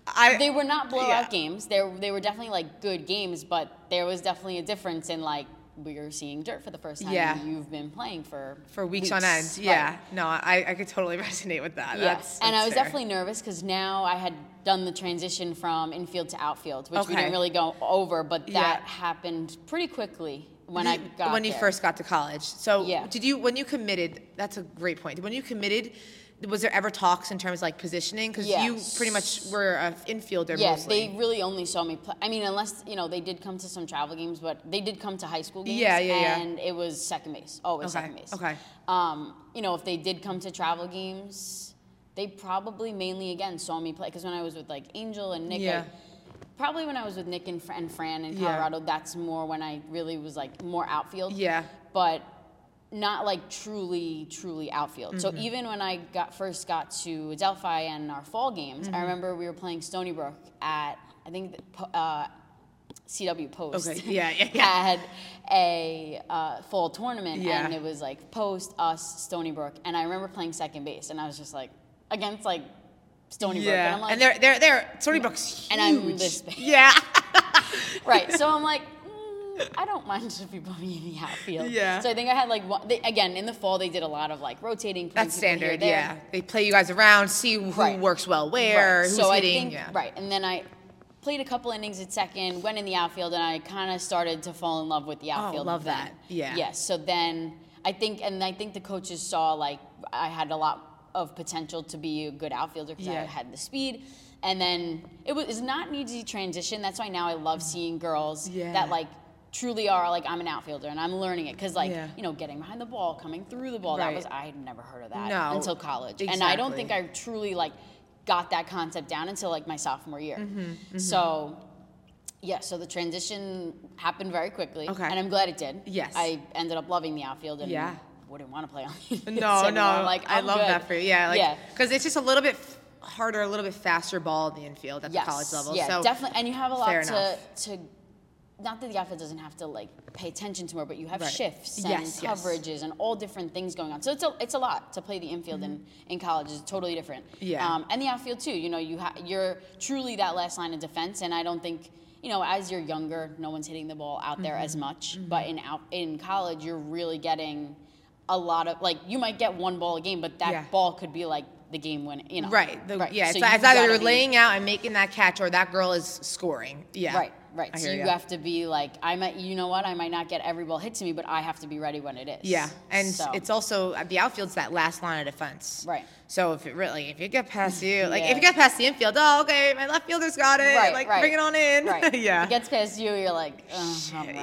I. They were not blowout Yeah. games. They they were definitely like good games, but there was definitely a difference in like were seeing dirt for the first time. Yeah. and You've been playing for for weeks, on end. right. Yeah. No, I, I could totally resonate with that. Yeah, That's, and I was fair. definitely nervous because now I had done the transition from infield to outfield, which we didn't really go over, but Yeah. that happened pretty quickly when I got when you there. first got to college. So Yeah. did you when you committed? That's a great point. When you committed, was there ever talks in terms of like positioning? Because you pretty much were a infielder Yeah, mostly. they really only saw me play. I mean, unless you know they did come to some travel games, but they did come to high school games. Yeah, yeah, yeah. And it was second base, always Okay, second base. okay. Um, you know, if they did come to travel games, they probably mainly again saw me play because when I was with like Angel and Nick, Yeah. Probably when I was with Nick and, Fr- and Fran in Yeah. Colorado, that's more when I really was like more outfield. Yeah. But not like truly, truly outfield. So Mm-hmm. even when I got first got to Adelphi and our fall games, Mm-hmm. I remember we were playing Stony Brook at I think the uh, CW Post. Okay, yeah, yeah, yeah. had a uh, fall tournament Yeah. and it was like Post, us, Stony Brook, and I remember playing second base and I was just like against like Stony Brook, and I'm like, and they're they're they're Stony Brook's huge. And I'm this big. Yeah. right. So I'm like, I don't mind if you put me in the outfield. Yeah. So I think I had like one, they, again in the fall they did a lot of like rotating. That's people here, standard. Yeah. They play you guys around, see who Right. works well where, Right. who's so hitting. I think yeah. right, and then I played a couple innings at second, went in the outfield, and I kind of started to fall in love with the oh, outfield. Oh, love then. that. Yeah. Yes. So then I think, and I think the coaches saw like I had a lot of potential to be a good outfielder because I had the speed. And then it was not an easy transition. That's why now I love seeing girls Yeah. that like truly are like I'm an outfielder and I'm learning it because like Yeah. you know getting behind the ball, coming through the ball. That was I had never heard of that No, until college, and I don't think I truly like got that concept down until like my sophomore year. Mm-hmm, So yeah, so the transition happened very quickly, Okay. and I'm glad it did. Yes. I ended up loving the outfield and Yeah. wouldn't want to play on the No, anymore. no. Like I love good. that for you. Yeah. Like, yeah. Because it's just a little bit f- harder, a little bit faster ball in the infield at Yes. the college level. Yeah, so definitely. And you have a lot to enough. to. Not that the outfield doesn't have to like pay attention to more, but you have Right. shifts and Yes, yes. coverages and all different things going on. So it's a it's a lot to play the infield in, in college is totally different. Mm-hmm. Yeah. Um, and the outfield too. You know, you ha- you're truly that last line of defense, and I don't think you know as you're younger, no one's hitting the ball out there Mm-hmm. as much. But in out in college, you're really getting a lot of like you might get one ball a game, but that Yeah. ball could be like the game winning. You know, Right. The, Yeah. So it's, it's either you're laying out and making that catch, or that girl is scoring. Yeah. Right, right. So hear you have to be like, I might, you know what? I might not get every ball hit to me, but I have to be ready when it is. Yeah, and So- it's also uh, the outfield's that last line of defense. Right. So if it really, if you get past you, like Yeah. if you get past the infield, oh okay, my left fielder's got it. right, like right. bring it on in. Right. yeah. If it gets past you, you're like, oh, I'm.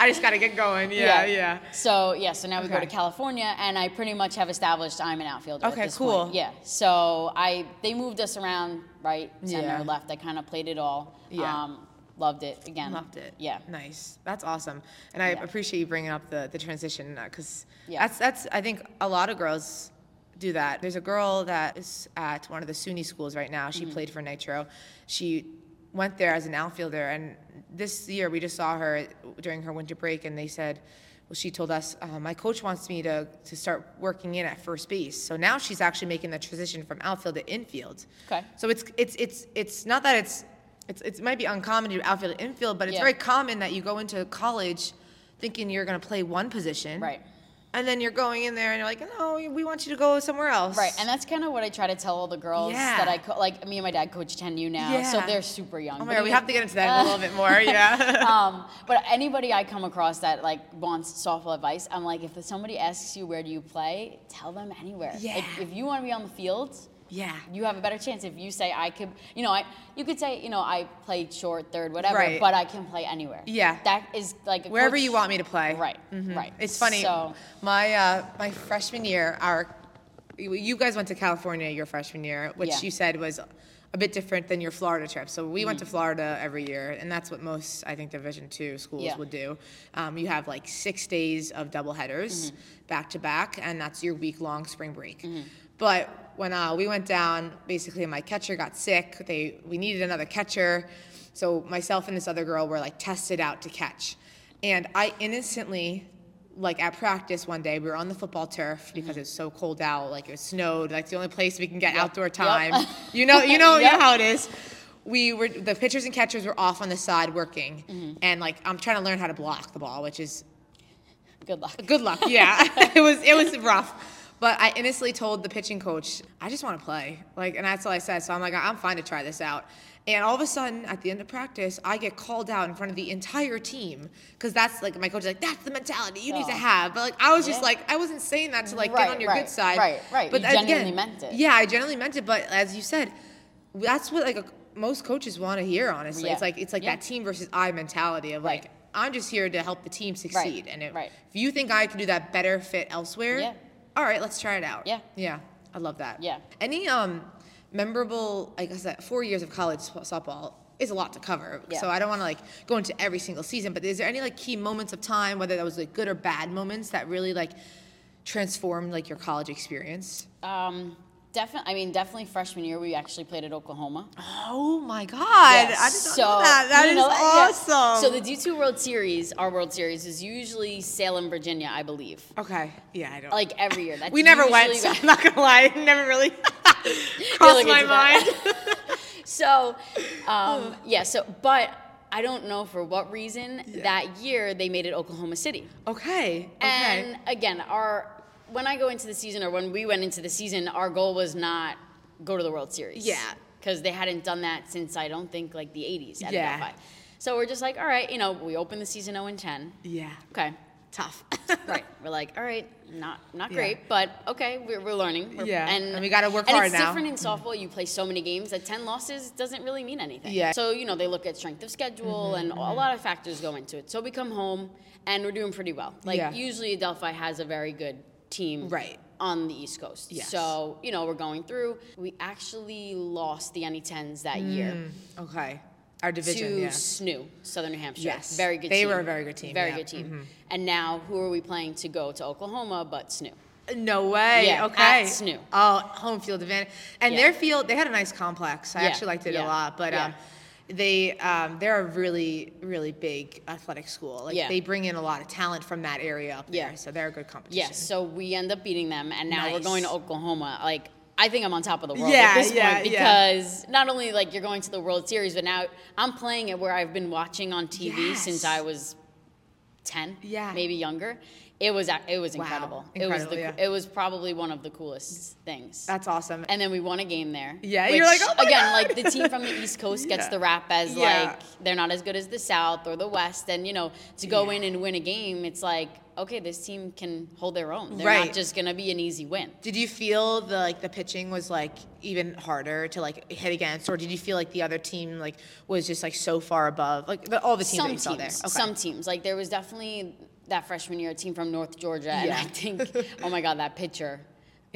I just gotta get going. Yeah, yeah. So yeah, so now we go to California, and I pretty much have established I'm an outfielder. Okay, cool. Point. Yeah. So I they moved us around right, center, Yeah. left. I kind of played it all. Yeah. Um, loved it again. Loved it. Yeah. Nice. That's awesome. And I Yeah. appreciate you bringing up the, the transition because Yeah. that's, that's, I think a lot of girls do that. There's a girl that is at one of the SUNY schools right now. She Mm-hmm. played for Nitro. She went there as an outfielder. And this year we just saw her during her winter break and they said, well, she told us, uh, my coach wants me to, to start working in at first base. So now she's actually making the transition from outfield to infield. Okay. So it's it's it's it's not that it's it's it might be uncommon to do outfield to infield, but it's Yeah. very common that you go into college thinking you're going to play one position, Right. And then you're going in there and you're like, no, we want you to go somewhere else, Right, and that's kind of what I try to tell all the girls Yeah. that I co- like. Me and my dad coach 10U now, so they're super young. Oh my god, we have to get into that a little bit more, yeah. um, but anybody I come across that like wants softball advice, I'm like, if somebody asks you where do you play, tell them anywhere. Yeah. Like, if you want to be on the field, yeah. you have a better chance. If you say I could, you know, I you could say, you know, I played short, third, whatever, Right. but I can play anywhere. Yeah. that is like a Wherever coach- you want me to play. Right, right. It's funny. So My uh, my freshman year, our you guys went to California your freshman year, which Yeah. you said was a bit different than your Florida trip. So we Mm-hmm. went to Florida every year, and that's what most I think Division two schools Yeah. would do. Um, you have like six days of double headers Mm-hmm. back to back, and that's your week long spring break. But when uh, we went down, basically my catcher got sick. They we needed another catcher, so myself and this other girl were like tested out to catch, and I innocently like at practice one day we were on the football turf because it's so cold out like it snowed. Like it's the only place we can get Yep. outdoor Yep. time. You know you know you know how it is. We were the pitchers and catchers were off on the side working. Mm-hmm. and like i'm trying to learn how to block the ball which is good luck. good luck yeah. It was it was rough. But i innocently told the pitching coach i just want to play. Like and that's all i said. So i'm like i'm fine to try this out and all of a sudden at the end of practice i get called out in front of the entire team because that's like my coach is like that's the mentality you need to have but like i was just Yeah. like i wasn't saying that to like get on your right, good side right, right. but You again, genuinely meant it. yeah i genuinely meant it but as you said that's what like a, most coaches want to hear honestly Yeah. it's like it's like that team versus i mentality of like Right. i'm just here to help the team succeed and if, right. if you think i can do that better fit elsewhere all right let's try it out Yeah. yeah I love that. Yeah. Any um memorable, I said, four years of college softball is a lot to cover. Yeah. So I don't want to like go into every single season, but is there any like key moments of time, whether that was like good or bad moments, that really like transformed like your college experience? Um, definitely. I mean, definitely freshman year we actually played at Oklahoma. Oh my God! Yes. I did not so, know that. That is that? Yeah. awesome. So the D2 World Series, our World Series, is usually Salem, Virginia, I believe. okay, yeah, I don't. Like every year. That's we never went, so I'm not gonna lie. Never really crossed my mind. so, um, yeah. So, but I don't know for what reason that year they made it Oklahoma City. okay, okay. And again, our when I go into the season or when we went into the season, our goal was not go to the World Series. Yeah. Because they hadn't done that since I don't think like the 80s Yeah. So we're just like, all right, you know, we open the season 0 and 10. yeah, Okay. Tough. Right. We're like, all right, not not Yeah. great, but okay, we're, we're learning. We're, Yeah, and, and we gotta work and hard it's now. different in softball. You play so many games that ten losses doesn't really mean anything. Yeah. So you know they look at strength of schedule Mm-hmm, and a lot of factors go into it. So we come home and we're doing pretty well. Like Yeah. usually Adelphi has a very good team. Right. On the East Coast. Yes. So, you know, we're going through. We actually lost the NE10s that year okay, our division, to yeah. SNU, Southern New Hampshire. Yes. Very good team. They team. were a very good team, Very yeah. good team. And now who are we playing to go to Oklahoma but SNU? No way. Yeah, okay. at SNU. Oh, home field advantage. And Yeah. their field, they had a nice complex. I Yeah, actually liked it yeah, a lot. But yeah. um, they um, they're a really really big athletic school. Like Yeah. they bring in a lot of talent from that area up there. Yeah. So they're a good competition. Yes, so we end up beating them, and now we're Nice. going to Oklahoma. Like, I think I'm on top of the world Yeah, at this yeah, point yeah. because not only like you're going to the World Series, but now I'm playing it where I've been watching on TV Yes. since I was ten, Yeah. maybe younger. It was it was Wow. incredible. it was the yeah. it was probably one of the coolest things. That's awesome. and then we won a game there. Yeah, you're like, "Oh again, God." like the team from the East Coast gets Yeah. the rap as Yeah. like they're not as good as the South or the West, and you know to go Yeah. in and win a game, it's like okay, this team can hold their own. They're Right. not just gonna be an easy win. did you feel the like the pitching was like even harder to like hit against, or did you feel like the other team like was just like so far above like the, all the teams Some teams, saw there? Okay. some teams, like there was definitely that freshman year a team from North Georgia, and I think, oh my God, that pitcher.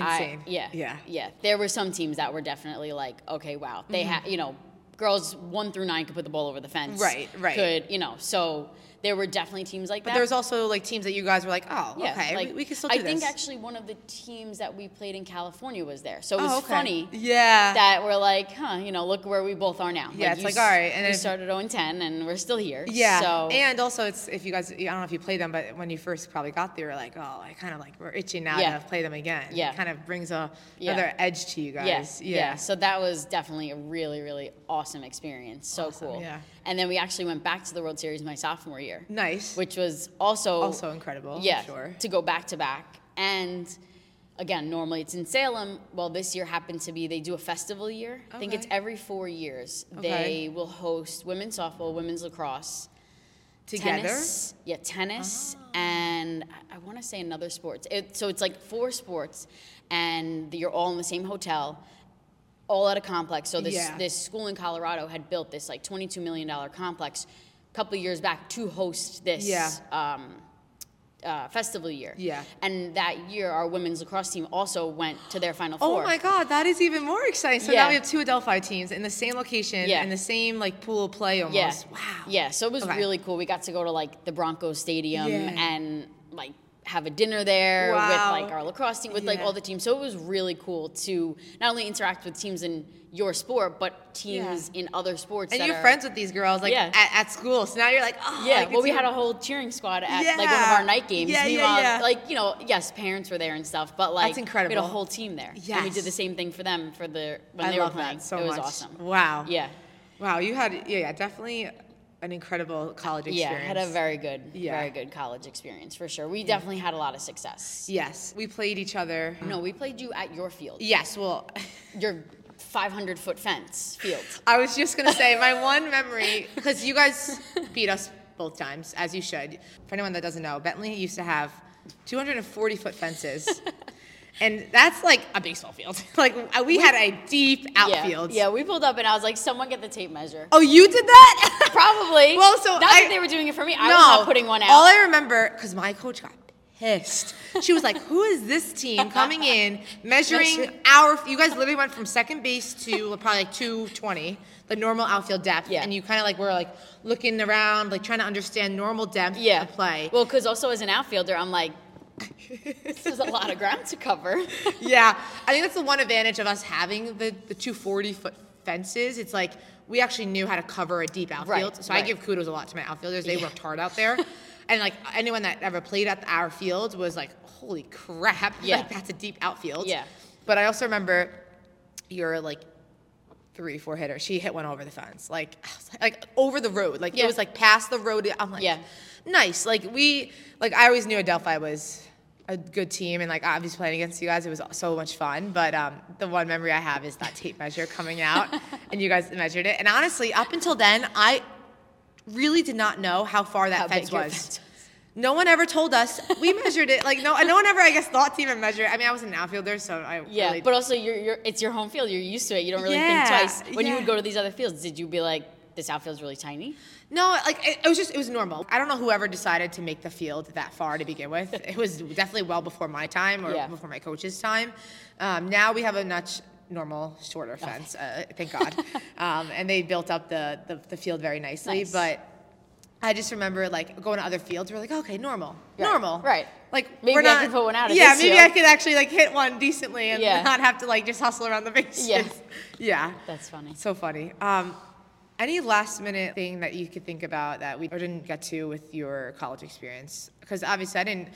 I- Insane. yeah. Yeah. Yeah. There were some teams that were definitely like, okay, wow. They mm-hmm. had, you know, girls one through nine could put the ball over the fence. Right, right. Could, you know, so there were definitely teams like But that. there was also like teams that you guys were like, oh, Yeah, okay, like, we, we can still do I this. think actually one of the teams that we played in California was there. So it was oh, okay. funny Yeah. that we're like, huh, you know, look where we both are now. Yeah, it's like, all right, and we if- started 0 10, and we're still here. Yeah, So and also it's if you guys, I don't know if you played them, but when you first probably got there, you were like, oh, I kind of like we're itching now Yeah. to play them again. Yeah. it kind of brings a Yeah. another edge to you yeah, guys. yeah, So that was definitely a really, really awesome experience. So Awesome, cool. yeah. And then we actually went back to the World Series my sophomore year, nice. which was also also incredible. Yeah, sure. to go back to back. And again, normally it's in Salem. Well, this year happened to be they do a festival year. I think it's every four years. Okay. They will host women's softball, women's lacrosse, Together. Ah. tennis, yeah, tennis, and I, I want to say another sports. It, so it's like four sports, and you're all in the same hotel. All at a complex. So this Yeah. this school in Colorado had built this like 22 million dollar complex a couple of years back to host this Yeah. um, uh, festival year. Yeah. And that year, our women's lacrosse team also went to their final Oh my God, that is even more exciting. So Yeah. now we have two Adelphi teams in the same location, Yeah. in the same like pool of play almost. Yeah. Wow. Yeah. So it was Okay. really cool. We got to go to like the Broncos Stadium Yeah. and like have a dinner there Wow. with like our lacrosse team, with like Yeah. all the teams. So it was really cool to not only interact with teams in your sport, but teams in other sports. And you're are- friends with these girls like Yeah. at, at school. So now you're like, oh, Yeah, like, well, we had a whole cheering squad at like one of our night games. Yeah, yeah, Meanwhile, yeah. like you know, yes, parents were there and stuff, but like that's incredible. We had a whole team there. and we did the same thing for them for the when I they were playing. so it was much. awesome. Wow. Yeah, Wow, you had yeah, yeah, definitely an incredible college experience. yeah, had a very good, Yeah. very good college experience for sure. We definitely had a lot of success. Yes, we played each other. No, we played you at your field, Yes, well, your 500 foot fence field. I was just gonna say my one memory because you guys beat us both times, as you should. For anyone that doesn't know, Bentley used to have 240 foot fences, and that's like a baseball field. like uh, we had a deep outfield. Yeah, yeah, we pulled up and I was like, someone get the tape measure. Oh, you did that? Probably. Well, so not I- that they were doing it for me. I no, was not putting one out. All I remember, because my coach got pissed. She was like, "Who is this team coming in measuring Measure- our? You guys literally went from second base to probably like 220, the normal outfield depth, Yeah. and you kind of like were like looking around, like trying to understand normal depth Yeah. of play. Well, because also as an outfielder, I'm like, this is a lot of ground to cover. yeah, I think that's the one advantage of us having the the 240 foot fences. It's like we actually knew how to cover a deep outfield. Right, so I give kudos a lot to my outfielders. They Yeah. worked hard out there. And like anyone that ever played at our field was like, holy crap, Yeah. like that's a deep outfield. Yeah. But I also remember your like three, four hitter. She hit one over the fence, like like, like, over the road. Like Yeah. it was like past the road. I'm like, Yeah. nice. Like we, like I always knew Adelphi was a good team, and like obviously playing against you guys, it was so much fun. But um, the one memory I have is that tape measure coming out, and you guys measured it. And honestly, up until then, I really did not know how far that How fence was. fence. No one ever told us. We measured it. Like no, no one ever, I guess, thought to even measure it. I mean, I was an outfielder, so I Yeah, really but also you're, you're it's your home field. You're used to it. You don't really Yeah, think twice. When you would go to these other fields, did you be like, this outfield's really tiny? No, like it, it was just it was normal. I don't know whoever decided to make the field that far to begin with. It was definitely well before my time or Yeah. before my coach's time. Um, now we have a much normal, shorter fence, uh, thank God, um, and they built up the, the the field very nicely. Nice. But I just remember like going to other fields. We're like, okay, normal, Right, normal, right. Like Maybe we're I not. can put one out yeah, maybe. I could actually like hit one decently and Yeah. not have to like just hustle around the bases. Yeah. yeah. That's funny. So funny. Um, any last minute thing that you could think about that we didn't get to with your college experience? Because obviously I didn't,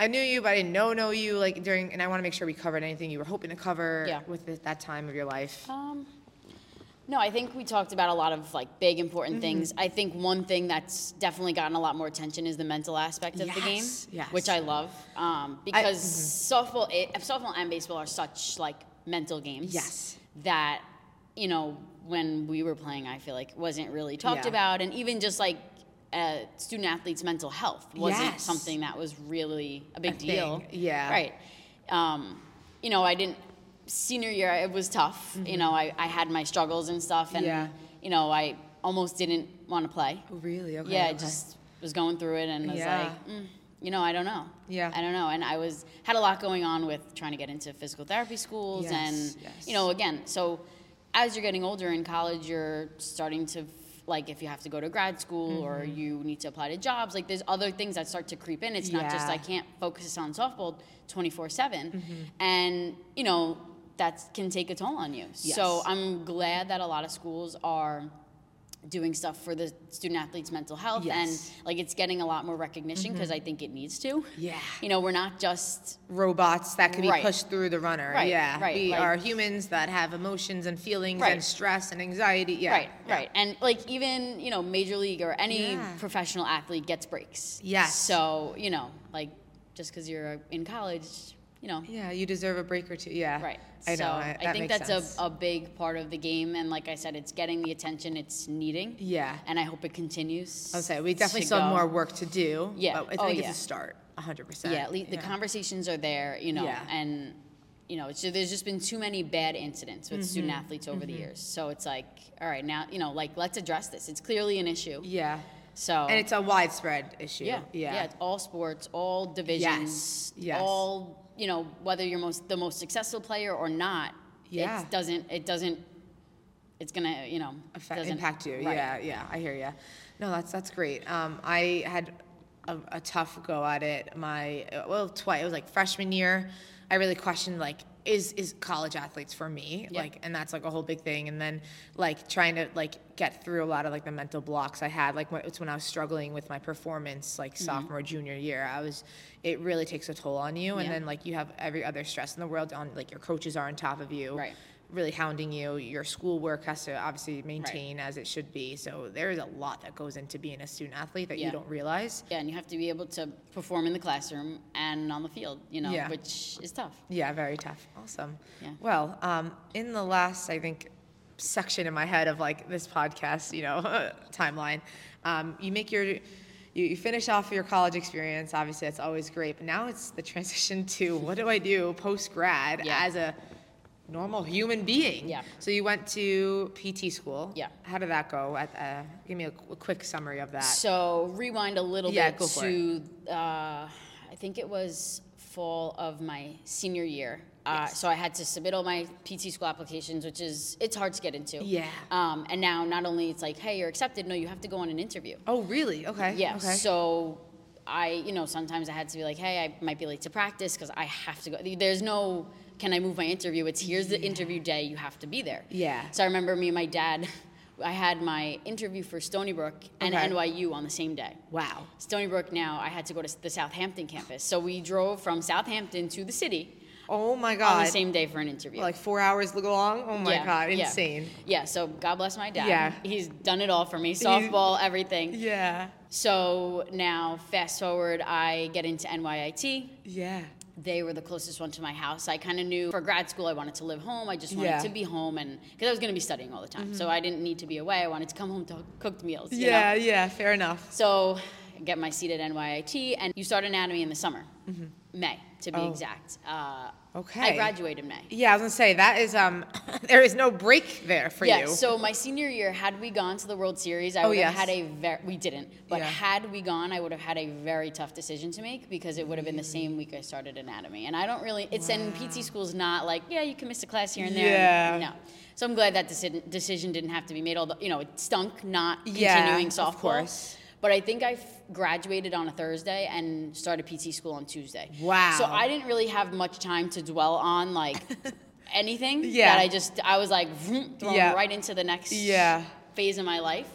I knew you, but I didn't know know you like during, and I want to make sure we covered anything you were hoping to cover Yeah. with this, that time of your life. Um, no, I think we talked about a lot of like big important Mm-hmm. things. I think one thing that's definitely gotten a lot more attention is the mental aspect of the game, Yes, yes. which I love um, because softball, it, softball and baseball are such like mental games. Yes. That you know when we were playing, I feel like wasn't really talked Yeah. about, and even just like. Uh, student athletes' mental health wasn't Yes. something that was really a big A deal. thing, yeah. Right. Um, you know, I didn't senior year it was tough you know I, I had my struggles and stuff and Mm-hmm. Yeah. you know i almost didn't want to play Oh, really? Okay. yeah i just was going through it and was Yeah. like mm, you know i don't know Yeah. i don't know and i was had a lot going on with trying to get into physical therapy schools Yes, and yes. you know again so as you're getting older in college you're starting to like if you have to go to grad school or Mm-hmm. you need to apply to jobs like there's other things that start to creep in. It's not just i can't focus on softball 24 7 Mm-hmm. and you know that can take a toll on you. So i'm glad that a lot of schools are doing stuff for the student athletes mental health Yes. Mm-hmm. and like it's getting a lot more recognition because i think it needs to Yeah. you know we're not just robots that can be pushed through the runner. Right, yeah. right, We like- are humans that have emotions and feelings Right. and stress and anxiety. Yeah. right yeah. right and like even you know major league or any Yeah. professional athlete gets breaks Yes. so you know like just because you're in college you know Yeah, you deserve a break or two. Yeah. Right. I know. so I, I that think that's sense. a, a big part of the game. And like I said, it's getting the attention it's needing. Yeah. And I hope it continues. I'll say we definitely still have more work to do. Yeah. But I Oh, think yeah. it's a start. 100%. Yeah, at least the conversations are there, you know, Yeah. and you know, so there's just been too many bad incidents with student Mm-hmm. athletes over the years. So it's like, all right, now, you know, like let's address this. It's clearly an issue. Yeah. So And it's a widespread issue. yeah, Yeah. it's all sports, all divisions, Yes, yes. all you know, whether you're most the most successful player or not. Yeah. it doesn't. It doesn't. It's gonna, you know, Affect, impact you. right. Yeah, yeah, I hear you. No, that's that's great. Um, I had a, a tough go at it. My well, twice. It was like freshman year. I really questioned like, is is college athletes for me? Yeah. Like, and that's like a whole big thing. And then like trying to like get through a lot of like the mental blocks I had. Like when, it's when I was struggling with my performance, like Mm-hmm. sophomore junior year. I was. It really takes a toll on you. And Yeah. then like you have every other stress in the world on like your coaches are on top of you Right. Really hounding you. Your schoolwork has to obviously maintain as it should be. So there is a lot that goes into being a student athlete that you don't realize. Yeah, and you have to be able to perform in the classroom and on the field, you know, Yeah. which is tough. Yeah, very tough. Awesome. Yeah. Well, um, in the last, I think, section in my head of like this podcast, you know, timeline, um, you make your. You, you finish off your college experience. Obviously, that's always great. But now it's the transition to what do I do post grad Yeah. as a normal human being? Yeah. So you went to PT school. Yeah. How did that go? At, uh, give me a, a quick summary of that. So rewind a little Yeah, bit to uh, I think it was fall of my senior year. Uh, so I had to submit all my PT school applications, which is it's hard to get into. Yeah. Um, and now not only it's like, hey, you're accepted. No, you have to go on an interview. Oh, really? Okay. Yeah. Okay. So I, you know, sometimes I had to be like, hey, I might be late to practice because I have to go. There's no, can I move my interview? It's here's the interview day. You have to be there. Yeah. So I remember me and my dad. I had my interview for Stony Brook and Okay. NYU on the same day. wow. Stony Brook now, I had to go to the Southampton campus. So we drove from Southampton to the city Oh my God. on the same day for an interview. Like four hours long. Oh my Yeah, God. yeah. Insane. Yeah, so God bless my dad. Yeah. He's done it all for me softball, everything. Yeah. So now, fast forward, I get into NYIT. Yeah. They were the closest one to my house. I kind of knew for grad school I wanted to live home. I just wanted Yeah. Mm-hmm. to be home, and because I was going to be studying all the time, so I didn't need to be away. I wanted to come home to cooked meals. you know? Yeah. Yeah. Fair enough. So I get my seat at NYIT, and you start anatomy in the summer, May to be Oh. exact. Uh, Okay. I graduated May. Yeah, I was gonna say that is um, there is no break there for yeah, you. so my senior year, had we gone to the World Series, I Oh, would have yes. had a very, we didn't, but Yeah. had we gone, I would have had a very tough decision to make because it would have been the same week I started anatomy. And I don't really, it's in PT school's not like, yeah, you can miss a class here and there. Yeah. No. So I'm glad that decision, decision didn't have to be made, although, you know, it stunk not Yeah, continuing of softball. course. But I think I f- graduated on a Thursday and started PT school on Tuesday. Wow. So I didn't really have much time to dwell on like anything. Yeah. That I just I was like vroom, thrown Yeah. right into the next Yeah. phase of my life.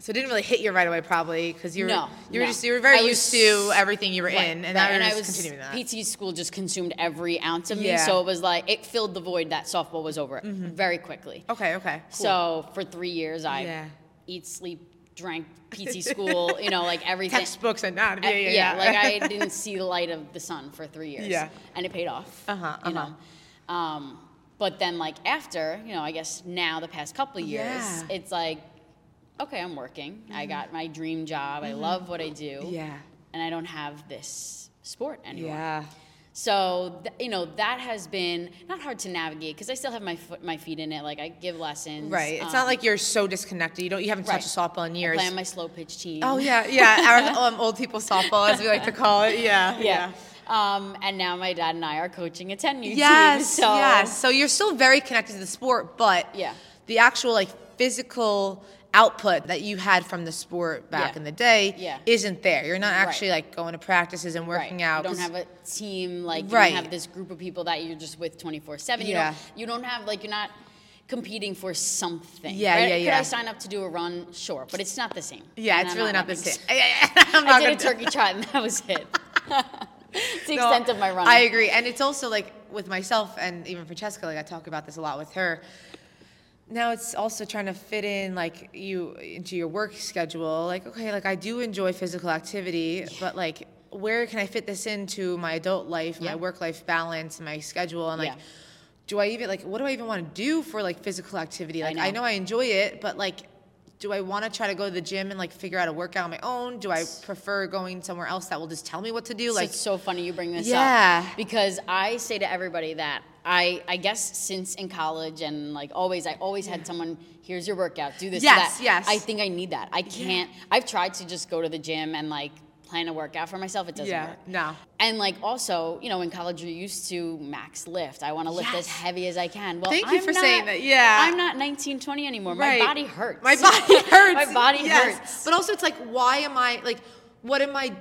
so it didn't really hit you right away, probably, because you were No, you were no. just you were very I used was- to everything you were Right, in, and right. now you're I was continuing that. PT school just consumed every ounce of me, Yeah. so it was like it filled the void that softball was over mm-hmm. very quickly. Okay. Okay. cool. So for three years, I Yeah. eat, sleep, drank, PT school, you know, like everything. textbooks and not. Uh, Yeah. Yeah. like I didn't see the light of the sun for three years. Yeah. And it paid off. Uh-huh, You know. Um, but then like after, you know, I guess now the past couple of years, Yeah. Mm-hmm. it's like, okay, I'm working. I got my dream job. I love what I do. Yeah. And I don't have this sport anymore. Yeah. So th- you know that has been not hard to navigate because I still have my foot, my feet in it. Like I give lessons. Right. It's um, not like you're so disconnected. You don't. You haven't right. touched a softball in I years. play on my slow pitch team. Oh yeah, yeah. Our um, old people softball, as we like to call it. Yeah. yeah. Um, and now my dad and I are coaching a 10 U Yes, team. So yes. So you're still very connected to the sport, but Yeah. the actual like physical output that you had from the sport back Yeah. in the day Yeah. isn't there. You're not Right. actually like going to practices and working right. out. You don't have a team like you Right. don't have this group of people that you're just with 24/7. You Yeah. don't you don't have like you're not competing for something. Yeah, right? yeah, Could yeah. I sign up to do a run? Sure, but it's not the same. yeah, And it's I'm really not the same. I'm not I did a turkey trot and that was it. it's the No, extent of my running. I agree, and it's also like with myself and even Francesca. Like I talk about this a lot with her. Now it's also trying to fit in like you into your work schedule. Like okay, like I do enjoy physical activity, but like where can I fit this into my adult life, my work life balance, my schedule, and like. Yeah. Do I even like what do I even want to do for like physical activity? I Like I know. know I enjoy it, but like do I want to try to go to the gym and like figure out a workout on my own? Do I prefer going somewhere else that will just tell me what to do? So Like it's so funny you bring this Yeah. up because I say to everybody that I I guess since in college and like always I always had someone here's your workout do this do Yes, that. yes. I think I need that I can't I've tried to just go to the gym and like plan a workout for myself it doesn't yeah, work no. and like also you know in college you're used to max lift I want to lift Yes. as heavy as I can well Thank you I'm for not- saying that, yeah. I'm not 19 20 anymore Right. my body hurts My body hurts. my body Yes. hurts But also, it's like, why am I like? What am I?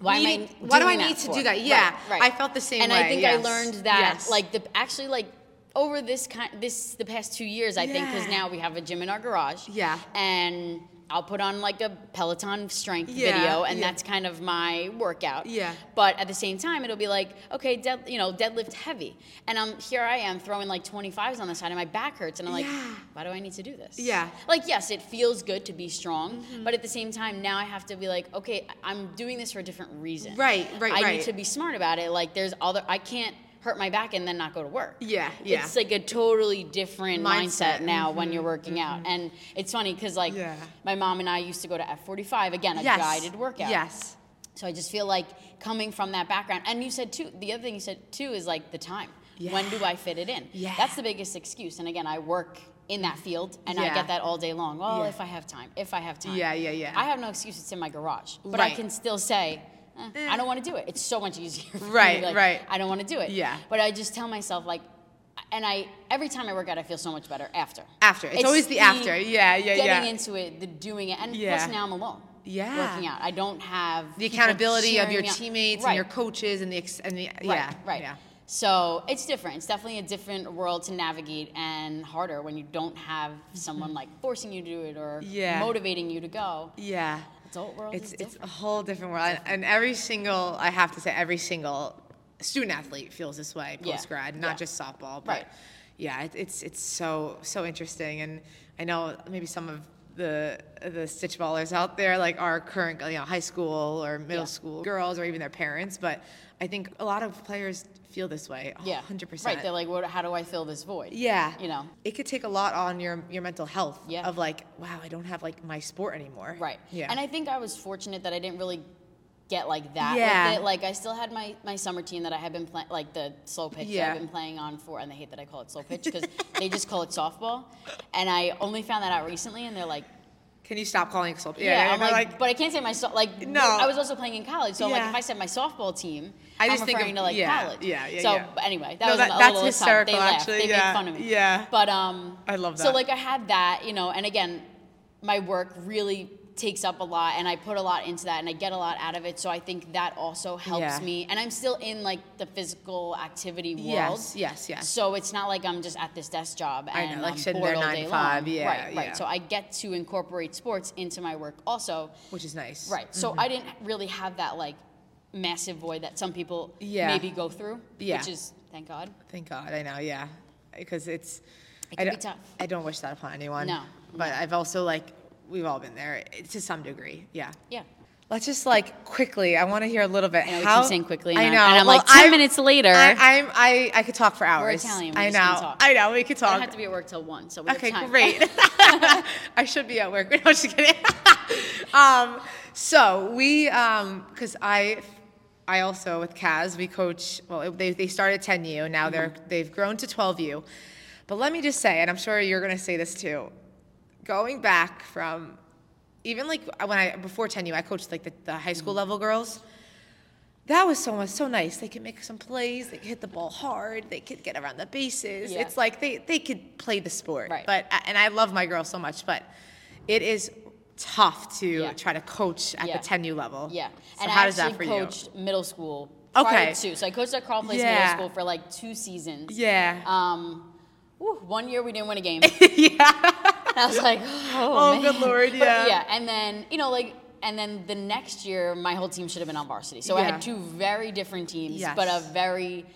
Why needing- am I why do I need to for? do that? Yeah, Right, right. I felt the same way. and way. I think I learned that Yes. like the actually like over this kind this the past two years I think because now we have a gym in our garage. Yeah. And I'll put on like a Peloton strength Yeah, video, and yeah. that's kind of my workout. Yeah. But at the same time, it'll be like, okay, dead, you know, deadlift heavy, and I'm here. I am throwing like 25s on the side, and my back hurts, and I'm like, Yeah. why do I need to do this? Yeah. Like, yes, it feels good to be strong, mm-hmm. but at the same time, now I have to be like, okay, I'm doing this for a different reason. Right, right, I right. need to be smart about it. Like, there's other. I can't hurt my back and then not go to work. Yeah, yeah. It's like a totally different mindset, Mindset, now when mm-hmm. you're working out. Mm-hmm. And it's funny because like Yeah. my mom and I used to go to F45 again, a yes. guided workout. Yes. So I just feel like coming from that background, and you said too. The other thing you said too is like the time. When do I fit it in? Yeah. That's the biggest excuse. And again, I work in that field, and I get that all day long. Well, Yeah. if I have time, if I have time. Yeah, yeah, yeah. I have no excuse. It's in my garage, but I can still say. Eh, I don't want to do it. It's so much easier. for me Right, like, right. I don't want to do it. Yeah. But I just tell myself like, and I every time I work out, I feel so much better after. After. It's always the after. Yeah, yeah, getting yeah. into it, the doing it, and Yeah. plus now I'm alone. Yeah. Working out, I don't have the accountability of your cheering me on. teammates Right. and your coaches and the ex- and the yeah Right, right. yeah So it's different. It's definitely a different world to navigate and harder when you don't have someone like forcing you to do it or Mm-hmm. Yeah. motivating you to go. yeah. Adult world It's it's a whole different world, and, and every single I have to say every single student athlete feels this way Yeah. post grad, not Yeah. just softball, but Right. yeah, it, it's it's so so interesting, and I know maybe some of the the stitch ballers out there like our current you know high school or middle Yeah. school girls or even their parents, but I think a lot of players feel this way, Yeah. hundred percent. Right. They're like, what, how do I fill this void? Yeah. You know? It could take a lot on your your mental health. Yeah. Of like, wow, I don't have like my sport anymore. Right. Yeah. And I think I was fortunate that I didn't really get like that Yeah. with it. Like I still had my, my summer team that I had been playing, like the slow pitch that Yeah. I've been playing on for, and they hate that I call it slow pitch because they just call it softball. And I only found that out recently, and they're like, Can you stop calling it softball? yeah, I'm they're like, but I can't say my so- like. No. I was also playing in college, so like if I said my softball team, I I'm just think of- referring to like yeah, college. yeah, yeah, So yeah. but anyway, that No, was that- a that's little hysterical, They laughed. actually, They yeah, made fun of me. yeah. But um, I love that. So like I had that, you know, and again, my work really takes up a lot, and I put a lot into that, and I get a lot out of it. So I think that also helps Yeah. me, and I'm still in like the physical activity world. Yes, yes, yes. So it's not like I'm just at this desk job I and know, like I'm sitting bored there all nine day five, long. yeah, right, right. So I get to incorporate sports into my work also. which is nice. Right. So mm-hmm. I didn't really have that like massive void that some people Yeah. maybe go through. Yeah. Which is thank God. Thank God, I know, yeah, because it's. It I don't, tough. I don't wish that upon anyone. No, But I've also like we've all been there eh, to some degree. Yeah. Yeah. Let's just like quickly. I want to hear a little bit. I know how keep saying quickly, I know. And I'm Well, like, 10 I'm- minutes later. I, I'm. I. I could talk for hours. Italian, we I just know. talk. I know. We could talk. don't have to be at work till one, so we have Okay, time. great. I should be at work. No, just kidding. um, so we, because I, I also with Kaz, we coach. Well, they they started 10U. Now they're Mm-hmm. they've grown to 12U. But let me just say, and I'm sure you're going to say this too. Going back from, even like when I before 10U, I coached like the, the high school Mm-hmm. level girls. That was so much so nice. They could make some plays. They could hit the ball hard. They could get around the bases. Yeah. It's like they they could play the sport. Right. But and I love my girls so much, but it is tough to Yeah. try to coach at Yeah. the 10U level. Yeah. So and how I does that for coached middle school Okay. prior to. So I coached at Carle Place. Middle School for like two seasons. Yeah. Um, whew, one year we didn't win a game. yeah. And I was like, oh, Oh, good Lord, But, yeah. yeah, and then you know, like, and then the next year, my whole team should have been on varsity. So I had two very different teams, Yes. but a very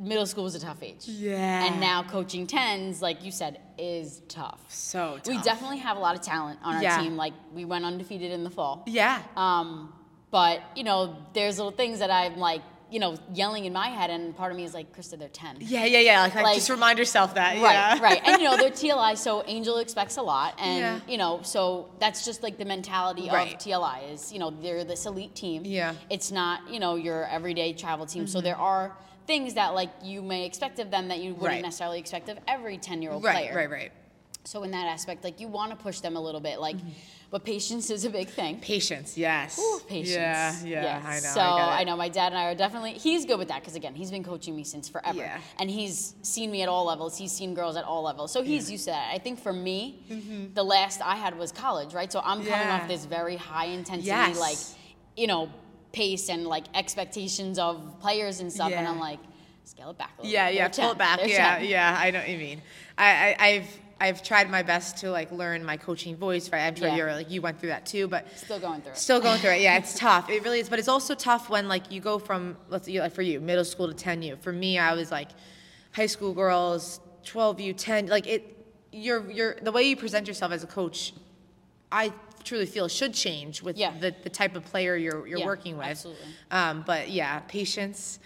middle school was a tough age. Yeah. And now coaching tens, like you said, is tough. So tough. We definitely have a lot of talent on our Yeah. team. Like we went undefeated in the fall. Yeah. Um, but you know, there's little things that I'm like, you know, yelling in my head, and part of me is like, Krista, they're ten. Yeah, yeah, yeah. Like, like, just remind yourself that. Right, yeah. right. And you know, they're TLI, so Angel expects a lot. And Yeah. you know, so that's just like the mentality Right. of TLI is, you know, they're this elite team. Yeah. Mm-hmm. It's not, you know, your everyday travel team. So there are things that like you may expect of them that you wouldn't Right. necessarily expect of every ten year old Right, player. right, right. So in that aspect, like you want to push them a little bit, like Mm-hmm. but patience is a big thing. Patience, yes. Ooh, patience. Yeah, yeah, Yes. I know. So I, I, know my dad and I are definitely. He's good with that because again, he's been coaching me since forever, Yeah. and he's seen me at all levels. He's seen girls at all levels, so he's used to that. I think for me, the last I had was college, right? So I'm coming Mm-hmm. Yeah. off this very high intensity, Yes. like you know, pace and like expectations of players and stuff, and I'm like, scale it back a little. Yeah, bit. yeah, They're pull it back. They're Yeah, 10. yeah, I know what you mean. I, I, I've I've tried my best to like learn my coaching voice. Right, I'm sure Yeah. you're like you went through that too, but Still going through it. still going through it. Yeah, it's tough. It really is, but it's also tough when like you go from let's say like for you middle school to 10U. For me, I was like high school girls, 12U, 10. Like it, you're you're the way you present yourself as a coach. I truly feel should change with Yeah. the, the type of player you're you're Yeah, working with. absolutely. Um, but yeah, patience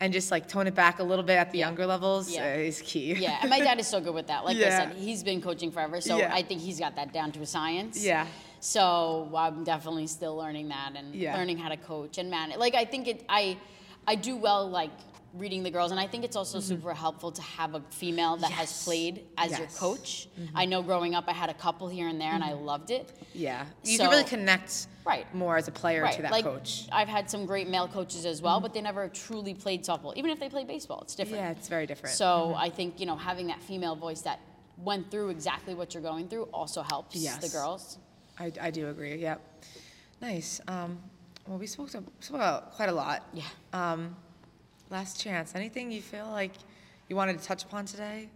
and just like tone it back a little bit at the Yeah. younger levels Yeah. uh, is key. Yeah, and my dad is so good with that. Like I said, he's been coaching forever, so Yeah. I think he's got that down to a science. Yeah. So I'm definitely still learning that and Yeah. learning how to coach and manage. Like I think it, I, I do well like reading the girls, and I think it's also mm-hmm. super helpful to have a female that has played as your coach Yes. coach. Mm-hmm. I know growing up, I had a couple here and there, and I mm-hmm. loved it. Yeah. You can really connect Right. more as a player Right, to that like coach. I've had some great male coaches as well, but they never truly played softball. Even if they played baseball, it's different. Yeah, it's very different. So I think you know having that female voice that went through exactly what you're going through also helps the girls. I, I do agree. Yep. Nice. Um, well, we spoke, to, spoke about quite a lot. Yeah. Um, last chance. Anything you feel like you wanted to touch upon today?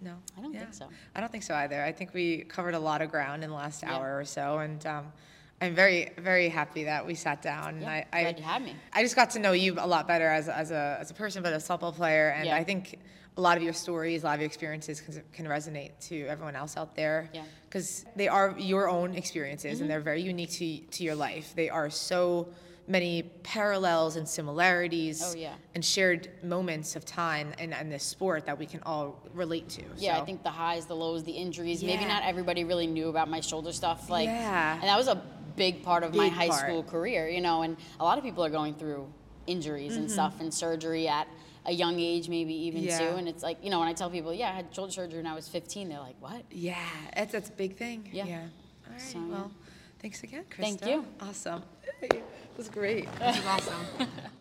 No. I don't think so. I don't think so either. I think we covered a lot of ground in the last Yeah. hour or so, and um, I'm very, very happy that we sat down. Yeah, and I, glad I, you had me. I just got to know you a lot better as, as, a, as a person, but a softball player, and Yeah. I think a lot of your stories, a lot of your experiences can, can resonate to everyone else out there. Yeah. Mm-hmm. Because they are your own experiences, and they're very unique to, to your life. They are so many parallels and similarities Oh, yeah. and shared moments of time in, in this sport that we can all relate to. Yeah, I think the highs, the lows, the injuries. Maybe not everybody really knew about my shoulder stuff. Like, Yeah. and that was a big part of my high part. school career, you know. And a lot of people are going through injuries Mm-hmm. and stuff and surgery at a young age, maybe even Yeah. too. And it's like, you know, when I tell people, yeah, I had shoulder surgery when I was 15, they're like, what? Yeah, that's that's a big thing. Yeah. All right. So, yeah. well, thanks again, Krista. Thank you. Awesome. Hey, It was great. This was awesome.